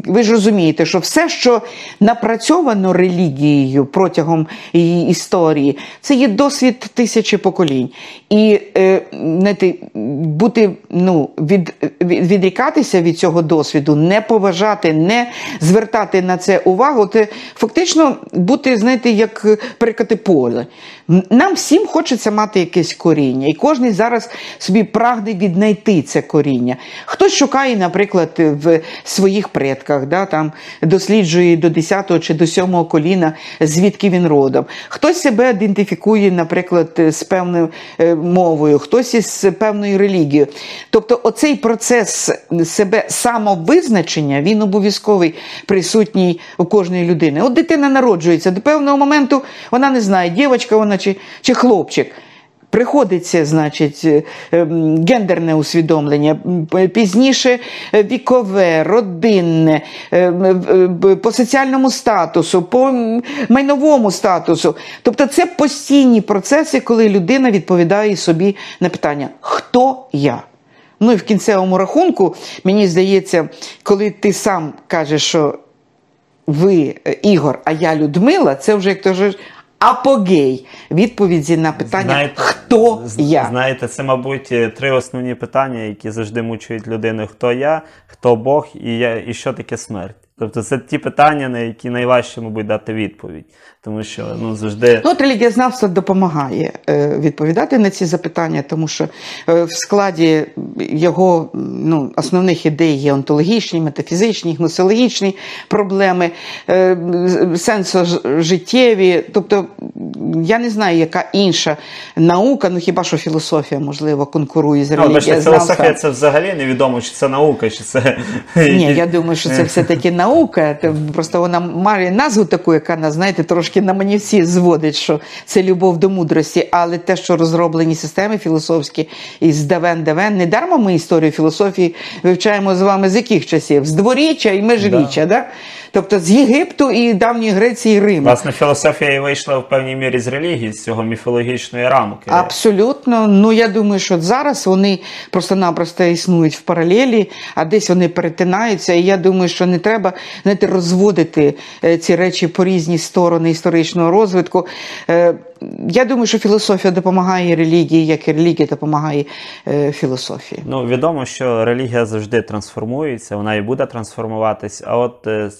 ви ж розумієте, що все, що напрацьовано релігією протягом її історії, це є досвід тисячі поколінь. І е, знаєте, бути, ну, від, від, відрікатися від цього досвіду, не поважати, не звертати на це увагу, це фактично бути, знаєте, як перекати поле. Нам всім хочеться мати якесь коріння, і кожен зараз собі прагне віднайти це коріння. Хтось шукає, наприклад, в своїх предках, да, там, досліджує до 10-го чи до 7 коліна, звідки він родом. Хтось себе ідентифікує, наприклад, з певною е, мовою, хтось із певною релігією. Тобто, оцей процес себе самовизначення, він обов'язковий присутній у кожної людини. От дитина народжується до певного моменту, вона не знає, дівчинка вона чи, чи хлопчик. Приходиться, значить, е, ем, гендерне усвідомлення, пізніше е, вікове, родинне, е, по соціальному статусу, по майновому статусу. Тобто це постійні процеси, коли людина відповідає собі на питання: хто я? Ну і в кінцевому рахунку, мені здається, коли ти сам кажеш, що ви Ігор, а я Людмила, це вже як то ж апогей відповіді на питання, хто з- я. Знаєте, це, мабуть, три основні питання, які завжди мучують людину: хто я, хто Бог і я, і що таке смерть. Тобто це ті питання, на які найважче, мабуть, дати відповідь. Тому що ну, завжди. Ну, от релігієзнавство допомагає е, відповідати на ці запитання, тому що е, в складі його ну, основних ідей є онтологічні, метафізичні, гносеологічні проблеми, е, сенсожиттєві. Тобто я не знаю, яка інша наука, ну хіба що філософія, можливо, конкурує з Ну, бачите, філософія це взагалі невідомо, чи це наука, чи це. Ні, я [laughs] думаю, що це все-таки наука. Те- Просто вона має назву таку, яка нас, знаєте, трошки на мені всі зводить, що це любов до мудрості. Але те, що розроблені системи філософські із давен давен, не дарма ми історію філософії вивчаємо з вами з яких часів? З дворіччя і межріччя, да. Тобто з Єгипту і давньої Греції і Риму. Власне, філософія і вийшла в певній мірі з релігії, з цього міфологічної рамки. Абсолютно. Ну я думаю, що зараз вони просто-напросто існують в паралелі, а десь вони перетинаються. І я думаю, що не треба знаєте, розводити е, ці речі по різні сторони історичного розвитку. Я думаю, що філософія допомагає релігії, як і релігія допомагає е, філософії. Ну, відомо, що релігія завжди трансформується, вона і буде трансформуватись. А от е,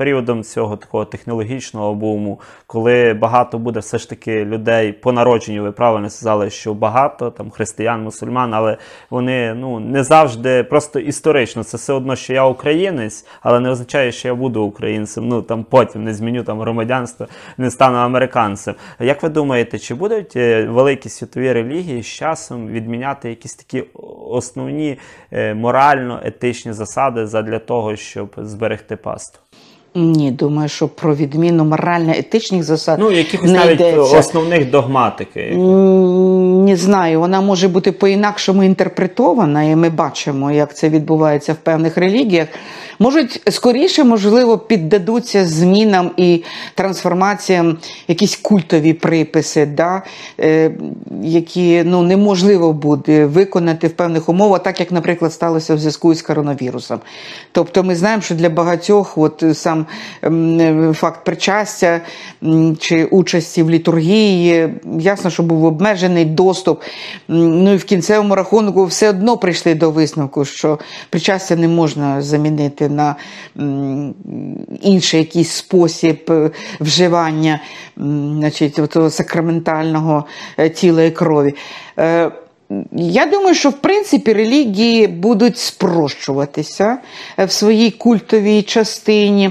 періодом цього такого технологічного буму, коли багато буде все ж таки людей по народженню, ви правильно сказали, що багато там християн, мусульман, але вони ну не завжди просто історично. Це все одно, що я українець, але не означає, що я буду українцем. Ну там потім не зміню там громадянство, не стану американцем. Як ви думаєте, чи будуть е, великі світові релігії з часом відміняти якісь такі основні е, морально-етичні засади задля того, щоб зберегти пасту? Ні, думаю, що про відміну морально-етичних засад Ну, якихось не навіть йдеться. основних догматики. Не знаю, вона може бути по-інакшому інтерпретована, і ми бачимо, як це відбувається в певних релігіях. Можуть скоріше, можливо, піддадуться змінам і трансформаціям якісь культові приписи, да, е, які ну, неможливо буде виконати в певних умовах, так як, наприклад, сталося в зв'язку з коронавірусом. Тобто ми знаємо, що для багатьох от сам ем, факт причастя чи участі в літургії, ясно, що був обмежений доступ. Ну і в кінцевому рахунку все одно прийшли до висновку, що причастя не можна замінити на інший якийсь спосіб е, вживання значить, сакраментального е, тіла і крові. Е, я думаю, що в принципі релігії будуть спрощуватися в своїй культовій частині,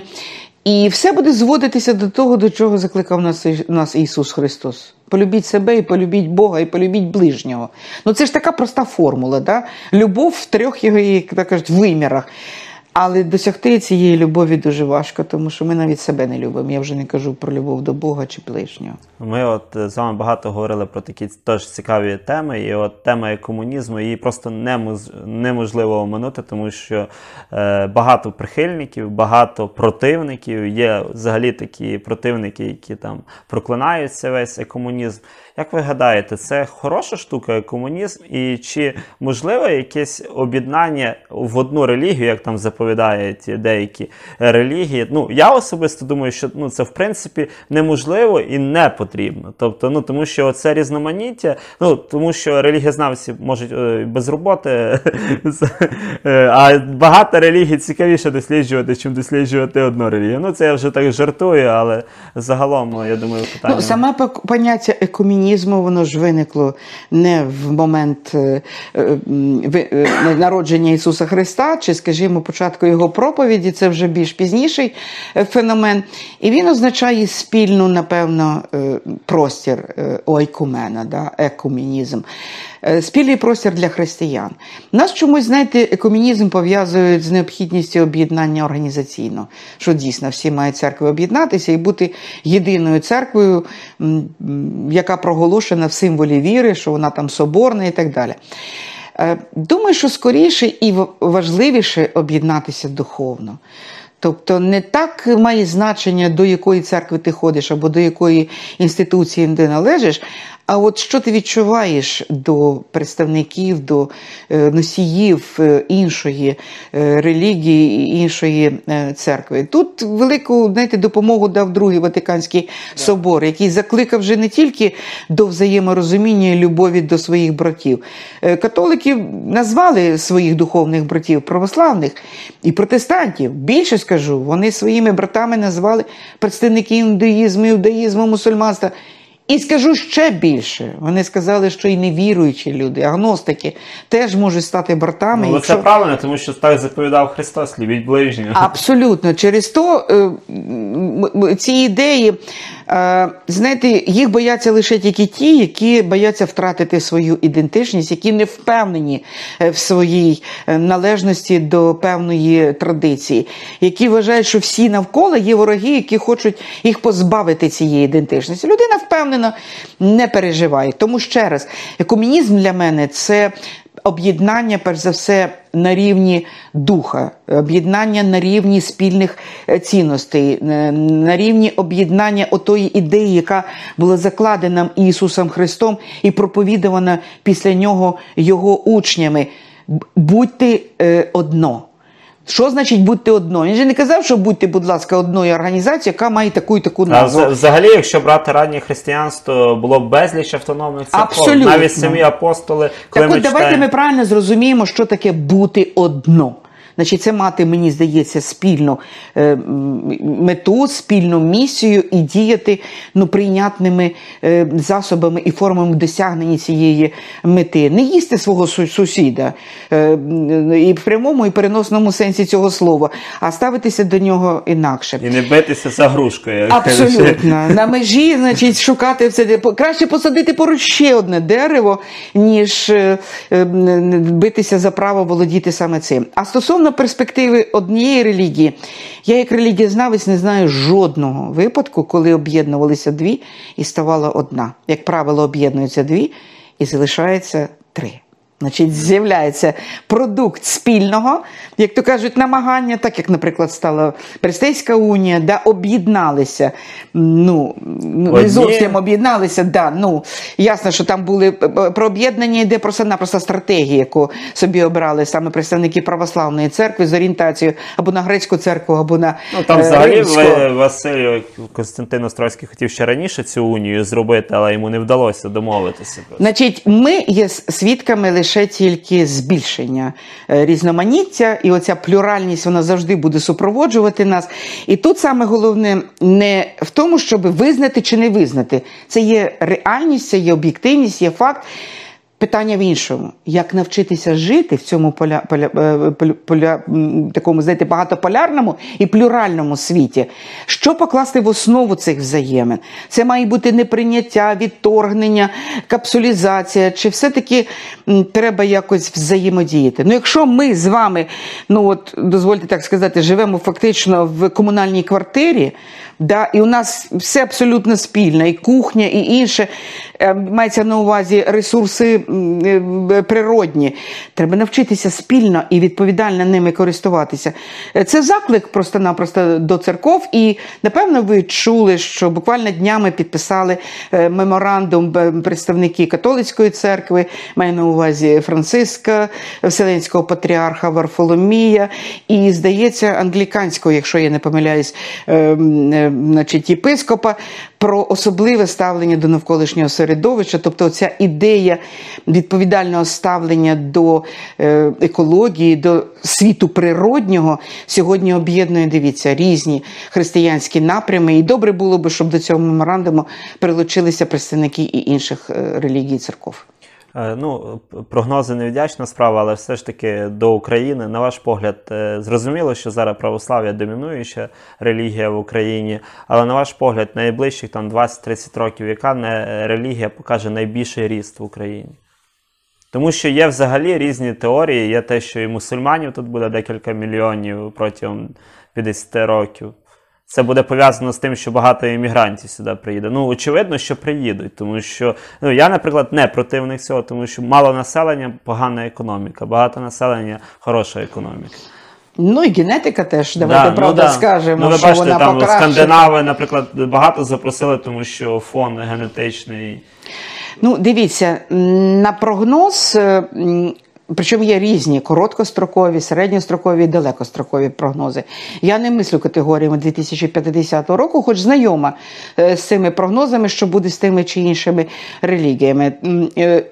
і все буде зводитися до того, до чого закликав нас, нас Ісус Христос. Полюбіть себе і полюбіть Бога, і полюбіть ближнього. Ну це ж така проста формула, да? любов в трьох його, так кажуть, вимірах. Але досягти цієї любові дуже важко, тому що ми навіть себе не любимо. Я вже не кажу про любов до Бога чи ближнього. Ми от е, з вами багато говорили про такі теж цікаві теми, і от тема комунізму її просто неможливо оминути, тому що е, багато прихильників, багато противників. Є взагалі такі противники, які там проклинаються весь комунізм. Як ви гадаєте, це хороша штука комунізм, і чи можливе якесь об'єднання в одну релігію, як там заповідають деякі релігії. Ну, я особисто думаю, що ну, це в принципі неможливо і не потрібно. Тобто, ну, тому що це різноманіття, ну, тому що релігієзнавці можуть е, без роботи, [laughs] е, а багато релігій цікавіше досліджувати, чим досліджувати одну релігію. Ну, це я вже так жартую, але загалом, я думаю, питання. Ну, саме поняття екумінізму, воно ж виникло не в момент е, е, е, народження Ісуса Христа, чи, скажімо, початку його проповіді, це вже більш пізніший феномен. І він означає спільну, напевно, простір ойкумена, да, екумінізм. Е, Спільний простір для християн. Нас чомусь, знаєте, екумінізм пов'язують з необхідністю об'єднання організаційно, що дійсно всі мають церкви об'єднатися і бути єдиною церквою, яка проголошена в символі віри, що вона там соборна і так далі. Е, Думаю, що скоріше і важливіше об'єднатися духовно. Тобто не так має значення, до якої церкви ти ходиш або до якої інституції ти належиш, а от що ти відчуваєш до представників, до е, носіїв е, іншої е, релігії, іншої церкви. Тут велику знаєте, допомогу дав Другий Ватиканський собор, який закликав вже не тільки до взаєморозуміння і любові до своїх братів. Католики назвали своїх духовних братів православних і протестантів. Більше скажу, вони своїми братами назвали представників індуїзму, іудаїзму, мусульманства. І скажу ще більше. Вони сказали, що і невіруючі люди, агностики теж можуть стати братами. Ну, але це правильно, тому що так заповідав Христос, любіть ближнього. Абсолютно. Через то е, ці ідеї, знаєте, їх бояться лише тільки ті, які бояться втратити свою ідентичність, які не впевнені е, в своїй е, належності до певної традиції, які вважають, що всі навколо є вороги, які хочуть їх позбавити цієї ідентичності. Людина впевнено не переживає. Тому ще раз, екумінізм для мене це об'єднання, перш за все, на рівні духа, об'єднання на рівні спільних е, цінностей, е, на рівні об'єднання отої ідеї, яка була закладена Ісусом Христом і проповідувана після нього його учнями. Будьте е, одно. Що значить бути одно? Він же не казав, що будьте, будь ласка, одною організацією, яка має таку і таку назву. А взагалі, якщо брати раннє християнство, було б безліч автономних церков. Абсолютно. Навіть самі апостоли, коли Так ми от давайте читаємо... ми правильно зрозуміємо, що таке бути одно. Значить, це мати, мені здається, спільну е, мету, спільну місію і діяти ну, прийнятними е, засобами і формами досягнення цієї мети. Не їсти свого сусіда е, і в прямому і переносному сенсі цього слова, а ставитися до нього інакше. І не битися за грушкою. Абсолютно. На межі, значить, шукати все. Краще посадити поруч ще одне дерево, ніж е, е, битися за право володіти саме цим. А стосовно перспективи однієї релігії, я як релігієзнавець не знаю жодного випадку, коли об'єднувалися дві і ставала одна. Як правило, об'єднуються дві і залишається три. Значить, з'являється продукт спільного, як то кажуть, намагання, так як, наприклад, стала Престейська унія, да, об'єдналися. Ну, ну, не зовсім об'єдналися, да, ну, ясно, що там були е, про об'єднання йде просто-напросто стратегія, яку собі обрали саме представники православної церкви з орієнтацією або на грецьку церкву, або на Ну там е, взагалі Василь Константин Острозький хотів ще раніше цю унію зробити, але йому не вдалося домовитися. Значить, ми є свідками лише тільки збільшення е, різноманіття, і оця плюральність вона завжди буде супроводжувати нас. І тут саме головне не в тому, щоб визнати чи не визнати. Це є реальність, це є об'єктивність, є факт. Питання в іншому: як навчитися жити в цьому поля, поля, е, поля, такому, знаєте, багатополярному і плюральному світі? Що покласти в основу цих взаємин? Це має бути неприйняття, відторгнення, капсулізація, чи все-таки треба якось взаємодіяти? Ну, якщо ми з вами, ну от дозвольте так сказати, живемо фактично в комунальній квартирі, да, і у нас все абсолютно спільне, і кухня, і інше. Е, Мається на увазі ресурси е, природні. Треба навчитися спільно і відповідально ними користуватися. Е, Це заклик просто-напросто до церков. І напевно ви чули, що буквально днями підписали меморандум представники католицької церкви, маю на увазі Франциска, Вселенського патріарха Варфоломія, і здається, англіканського, якщо я не помиляюсь, е, м, е, значить, єпископа про особливе ставлення до навколишнього середовища, тобто ця ідея відповідального ставлення до е, екології, до світу природнього сьогодні об'єднує, дивіться, різні християнські напрями. І добре було би, щоб до цього меморандуму прилучилися представники і інших е, релігій церков. Е, Ну, прогнози невдячна справа, але все ж таки до України. На ваш погляд, е, зрозуміло, що зараз православ'я домінуюча релігія в Україні, але на ваш погляд, найближчих там 20-30 років, яка не релігія покаже найбільший ріст в Україні? Тому що є взагалі різні теорії. Є те, що і мусульманів тут буде декілька мільйонів протягом 50 років. Це буде пов'язано з тим, що багато іммігрантів сюди приїде. Ну, очевидно, що приїдуть, тому що ну, я, наприклад, не противник цього, тому що мало населення погана економіка, багато населення хороша економіка. Ну і генетика теж, давайте Да, правда да. скажемо, ну, ви що бачите, вона там покращена. скандинави, наприклад, багато запросили, тому що фон генетичний. Ну, дивіться, на прогноз, е, причому є різні короткострокові, середньострокові і далекострокові прогнози. Я не мислю категоріями 2050 року, хоч знайома е, з цими прогнозами, що буде з тими чи іншими релігіями. Е,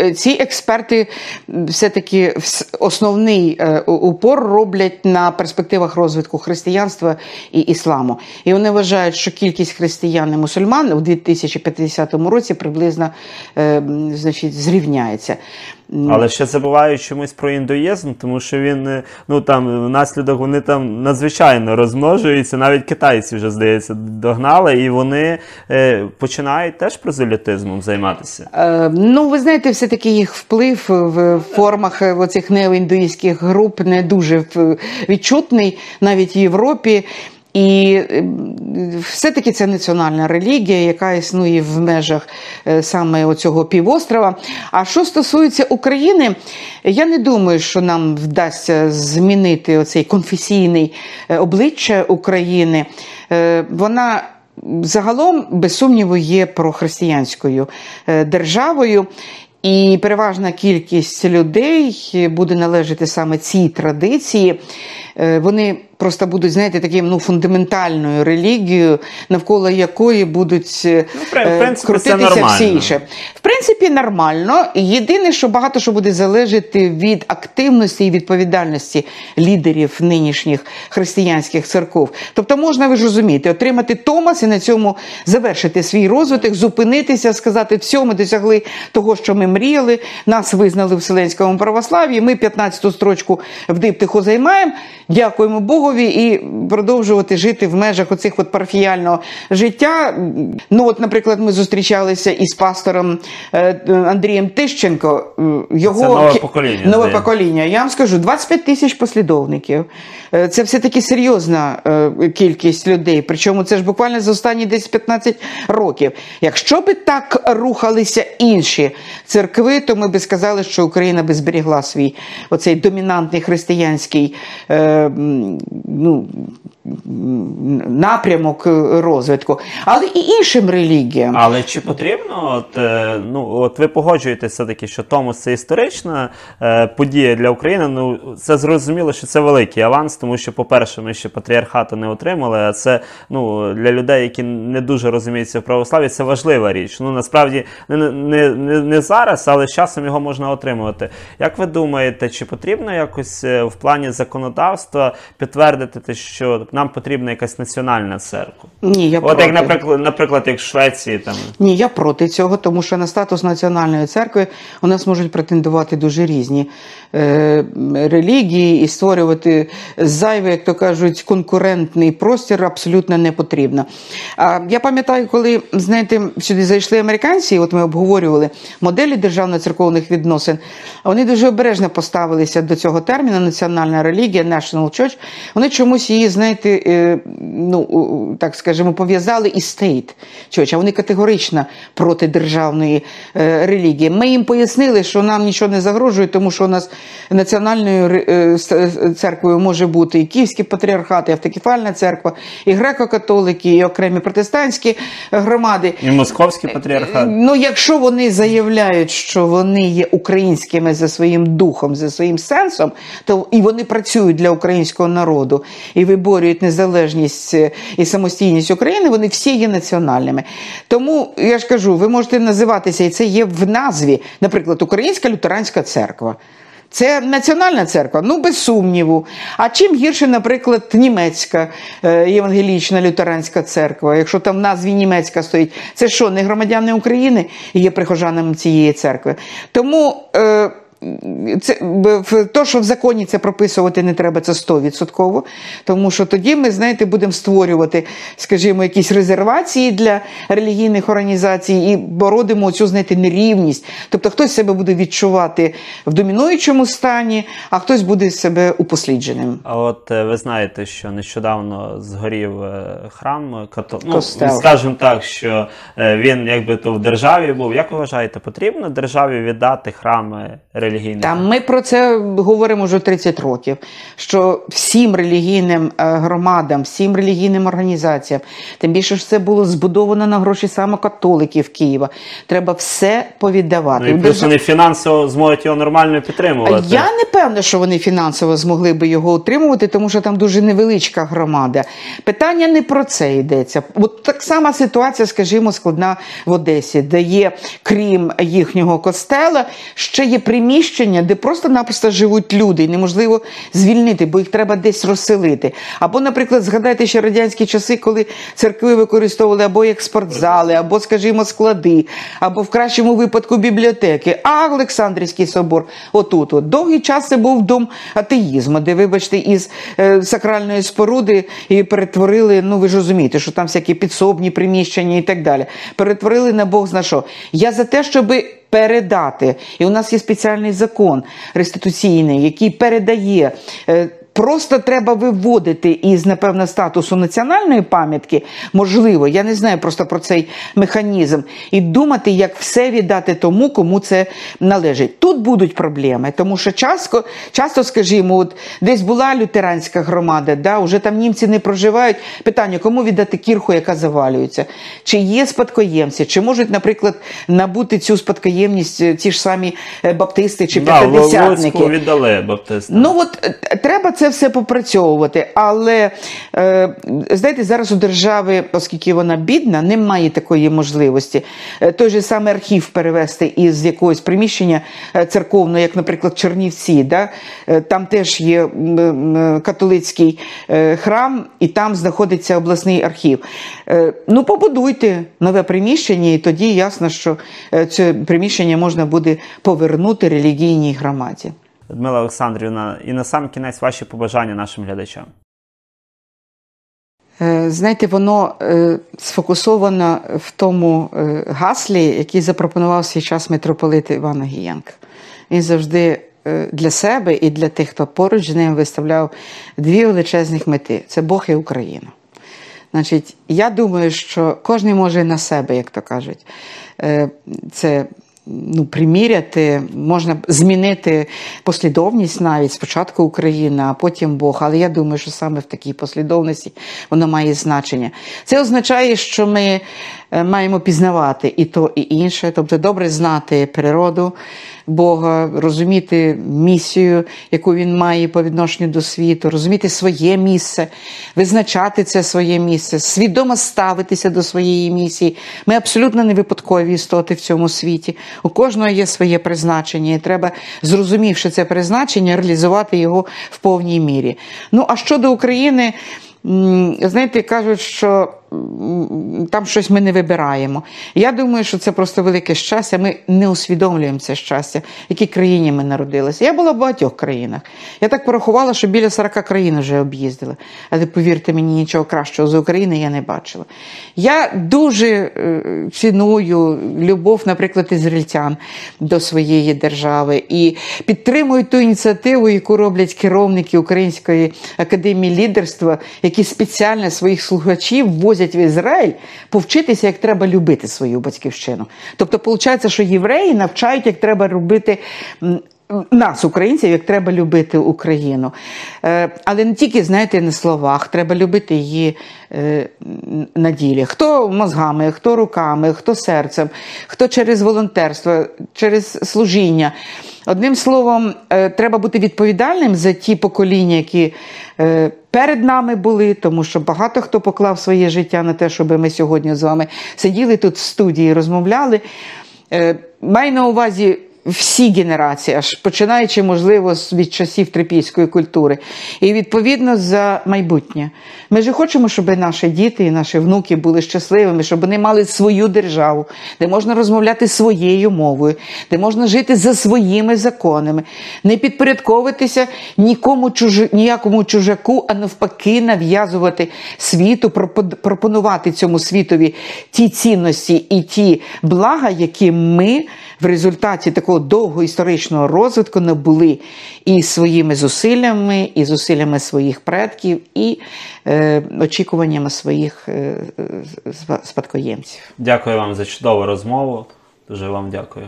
е, Ці експерти все-таки основний упор роблять на перспективах розвитку християнства і ісламу. І вони вважають, що кількість християн і мусульман у 2050 році приблизно значить, зрівняється. Але ще забувають чомусь про індуїзм, тому що він е, ну там внаслідок вони там надзвичайно розмножуються. Навіть китайці вже здається догнали, і вони е, починають теж прозелітизмом займатися. Е, Ну, ви знаєте, все-таки їх вплив в формах е, оцих неоіндуїстських груп не дуже відчутний навіть в Європі. І е, все-таки це національна релігія, яка існує в межах е, саме оцього півострова. А що стосується України, я не думаю, що нам вдасться змінити оцей конфесійний е, обличчя України. Е, Вона загалом, без сумніву, є прохристиянською державою. І переважна кількість людей буде належати саме цій традиції. Вони просто будуть, знаєте, таким ну, фундаментальною релігією, навколо якої будуть е, Ну, в принципі, крутитися всі інші. В принципі, нормально. Єдине, що багато що буде залежати від активності і відповідальності лідерів нинішніх християнських церков. Тобто, можна ви ж розумієте, отримати Томас і на цьому завершити свій розвиток, зупинитися, сказати, все, ми досягли того, що ми мріяли. Нас визнали в Вселенському православ'ї. Ми 15-ту строчку в диптиху займаємо. Дякуємо Богові і продовжувати жити в межах оцих от парафіяльного життя. Ну, от, наприклад, ми зустрічалися із пастором е, Андрієм Тищенко. Е, Його Це нове покоління, Нове здається. покоління. Я вам скажу, 25 тисяч послідовників. Е, Це все-таки серйозна е, кількість людей. Причому це ж буквально за останні десь 15 років. Якщо би так рухалися інші церкви, то ми би сказали, що Україна би зберігла свій оцей домінантний християнський е, ну, напрямок розвитку, але і іншим релігіям. Але чи потрібно, от, е, ну, от ви погоджуєтеся все-таки, що Томос це історична е, подія для України. Ну, це зрозуміло, що це великий аванс, тому що, по-перше, ми ще патріархату не отримали, а це ну, для людей, які не дуже розуміються в православі, це важлива річ. Ну, насправді, не, не, не, не зараз, але з часом його можна отримувати. Як ви думаєте, чи потрібно якось е, в плані законодавства підтвердити, те, що нам потрібна якась національна церква? Ні, я От проти. як, наприклад, наприклад, як в Швеції там. Ні, я проти цього, тому що на статус національної церкви у нас можуть претендувати дуже різні е, релігії і створювати зайвий, як то кажуть, конкурентний простір абсолютно не потрібно. А я пам'ятаю, коли знаєте, сюди зайшли американці, от ми обговорювали моделі державно-церковних відносин. Вони дуже обережно поставилися до цього терміну національна релігія, national church. Вони чомусь її, знаєте, е, ну, так скажімо, пов'язали і стейт. Чого? Вони категорично проти державної е, релігії. Ми їм пояснили, що нам нічого не загрожує, тому що у нас національною е, е, церквою може бути і Київський патріархат, і Автокефальна церква, і греко-католики, і окремі протестантські громади. І московський патріархат. Ну, якщо вони заявляють, що вони є українськими за своїм духом, за своїм сенсом, то і вони працюють для українського народу і виборюють незалежність е, і самостійність України, вони всі є національними. Тому я ж кажу, ви можете називатися, і це є в назві, наприклад, Українська лютеранська церква. Це національна церква, ну без сумніву. А чим гірше, наприклад, німецька е, євангелічна лютеранська церква, якщо там в назві німецька стоїть, це що, не громадяни України є прихожанами цієї церкви? Тому. Е, це, то, що в законі це прописувати не треба, це 100%. Тому що тоді ми, знаєте, будемо створювати, скажімо, якісь резервації для релігійних організацій і бородимо цю, знаєте, нерівність. Тобто хтось себе буде відчувати в домінуючому стані, а хтось буде себе упослідженим. А от е, ви знаєте, що нещодавно згорів е, храм като... ну, скажімо так, що е, він якби то в державі був. Як ви вважаєте, потрібно державі віддати храми релігійні? Та ми про це говоримо вже 30 років. Що всім релігійним е, громадам, всім релігійним організаціям, тим більше ж це було збудовано на гроші саме католиків Києва. Треба все повіддавати. Ну, і плюс вони фінансово зможуть його нормально підтримувати. Я не певна, що вони фінансово змогли би його утримувати, тому що там дуже невеличка громада. Питання не про це йдеться. От так сама ситуація, скажімо, складна в Одесі, де є, крім їхнього костела, ще є приміщення, де просто-напросто живуть люди, і неможливо звільнити, бо їх треба десь розселити. Або, наприклад, згадайте ще радянські часи, коли церкви використовували або як спортзали, або, скажімо, склади, або в кращому випадку бібліотеки. А Олександрівський собор отут. От. Довгий час це був дом атеїзму, де, вибачте, із е, сакральної споруди і перетворили, ну ви ж розумієте, що там всякі підсобні приміщення і так далі. Перетворили на Бог зна що. Я за те, щоби передати. І у нас є спеціальний закон реституційний, який передає. Просто треба виводити із, напевно, статусу національної пам'ятки, можливо, я не знаю просто про цей механізм, і думати, як все віддати тому, кому це належить. Тут будуть проблеми, тому що часто, часто скажімо, от десь була лютеранська громада, да, вже там німці не проживають. Питання, кому віддати кірху, яка завалюється? Чи є спадкоємці, чи можуть, наприклад, набути цю спадкоємність е, ті ж самі е, баптисти чи да, п'ятидесятники? Віддали баптистам. Ну от е, треба це все попрацьовувати. Але е, знаєте, зараз у держави, оскільки вона бідна, немає такої можливості. Е, той же самий архів перевести із якогось приміщення е, церковного, як, наприклад, Чернівці. Да? Е, Там теж є католицький храм, і там знаходиться обласний архів. Ну, побудуйте нове приміщення, і тоді ясно, що це приміщення можна буде повернути релігійній громаді. Людмила Олександрівна, і на сам кінець ваші побажання нашим глядачам. Е, Знаєте, воно е, сфокусовано в тому е, гаслі, який запропонував свій час митрополит Іван Огієнко. Він завжди для себе і для тих, хто поруч з ним виставляв дві величезних мети: це Бог і Україна. Значить, я думаю, що кожен може на себе, як то кажуть. Це ну, приміряти, можна змінити послідовність навіть спочатку Україна, а потім Бог. Але я думаю, що саме в такій послідовності воно має значення. Це означає, що ми маємо пізнавати і то, і інше, тобто добре знати природу Бога, розуміти місію, яку він має по відношенню до світу, розуміти своє місце, визначати це своє місце, свідомо ставитися до своєї місії. Ми абсолютно не випадкові істоти в цьому світі. У кожного є своє призначення, і треба, зрозумівши це призначення, реалізувати його в повній мірі. Ну а щодо України, знаєте, кажуть, що там щось ми не вибираємо. Я думаю, що це просто велике щастя. Ми не усвідомлюємо це щастя, в якій країні ми народилися. Я була в багатьох країнах. Я так порахувала, що біля 40 країн вже об'їздила. Але повірте мені, нічого кращого з України я не бачила. Я дуже е, ціную любов, наприклад, ізраїльтян до своєї держави і підтримую ту ініціативу, яку роблять керівники Української академії лідерства, які спеціально своїх слухачів возять в Ізраїль повчитися, як треба любити свою батьківщину. Тобто, виходить, що євреї навчають, як треба робити. Нас, українців, як треба любити Україну. Е, але не тільки, знаєте, на словах, треба любити її е, на ділі. Хто мозгами, хто руками, хто серцем, хто через волонтерство, через служіння. Одним словом, е, треба бути відповідальним за ті покоління, які перед нами були, тому що багато хто поклав своє життя на те, щоб ми сьогодні з вами сиділи тут в студії, розмовляли. Маю на увазі всі генерації, аж починаючи, можливо, від часів трипільської культури. І відповідно за майбутнє. Ми ж хочемо, щоб наші діти і наші внуки були щасливими, щоб вони мали свою державу, де можна розмовляти своєю мовою, де можна жити за своїми законами, не підпорядковуватися нікому чужи, ніякому чужаку, а навпаки, нав'язувати світу, пропонувати цьому світові ті цінності і ті блага, які ми в результаті такого довгого історичного розвитку набули і своїми зусиллями, і зусиллями своїх предків, і е, очікуваннями своїх е, спадкоємців. Дякую вам за чудову розмову. Дуже вам дякую.